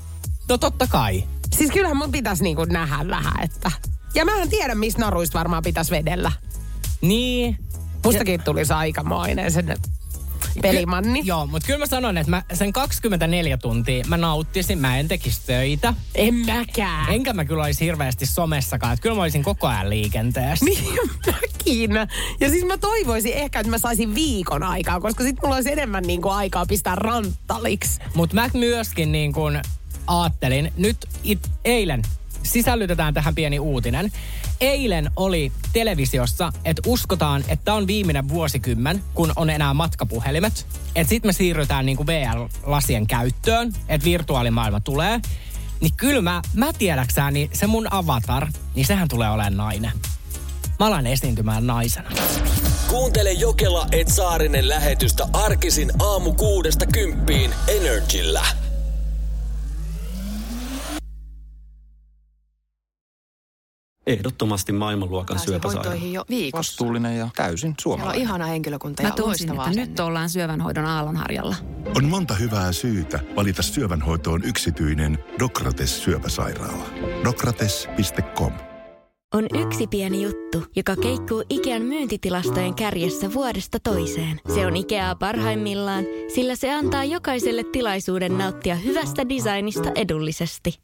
No totta kai. Siis kyllähän mun pitäisi niinku nähdä vähän, että... Ja mä en tiedä, missä naruista varmaan pitäisi vedellä. Niin. Mustakin tulisi aikamoinen sen pelimanni. Ky- joo, mutta kyllä mä sanon, että mä sen 24 tuntia mä nauttisin, mä en tekisi töitä. En mäkään. Enkä mä kyllä olisi hirveästi somessakaan, että kyllä mä olisin koko ajan liikenteessä. Niin mäkin. Ja siis mä toivoisin ehkä, että mä saisin viikon aikaa, koska sit mulla olisi enemmän niinku aikaa pistää ranttaliksi. Mutta mä myöskin niin kuin aattelin, nyt it, eilen sisällytetään tähän pieni uutinen. Eilen oli televisiossa, että uskotaan, että on viimeinen vuosikymmen, kun on enää matkapuhelimet. Että sitten me siirrytään niinku VR-lasien käyttöön, että virtuaalimaailma tulee. Niin kyllä mä, mä tiedäksään, niin se mun avatar, niin sehän tulee olemaan nainen. Mä alan esiintymään naisena. Kuuntele Jokela et Saarinen lähetystä arkisin aamu kuudesta kymppiin Energillä. Ehdottomasti maailmanluokan syöpäsairaala. jo viikossa. Vastuullinen ja täysin Siellä on suomalainen. ihana henkilökunta Mä ja tunsin, loistavaa että nyt ollaan syövänhoidon aallonharjalla. On monta hyvää syytä valita syövänhoitoon yksityinen Dokrates syöpäsairaala. Dokrates.com On yksi pieni juttu, joka keikkuu Ikean myyntitilastojen kärjessä vuodesta toiseen. Se on Ikeaa parhaimmillaan, sillä se antaa jokaiselle tilaisuuden nauttia hyvästä designista edullisesti.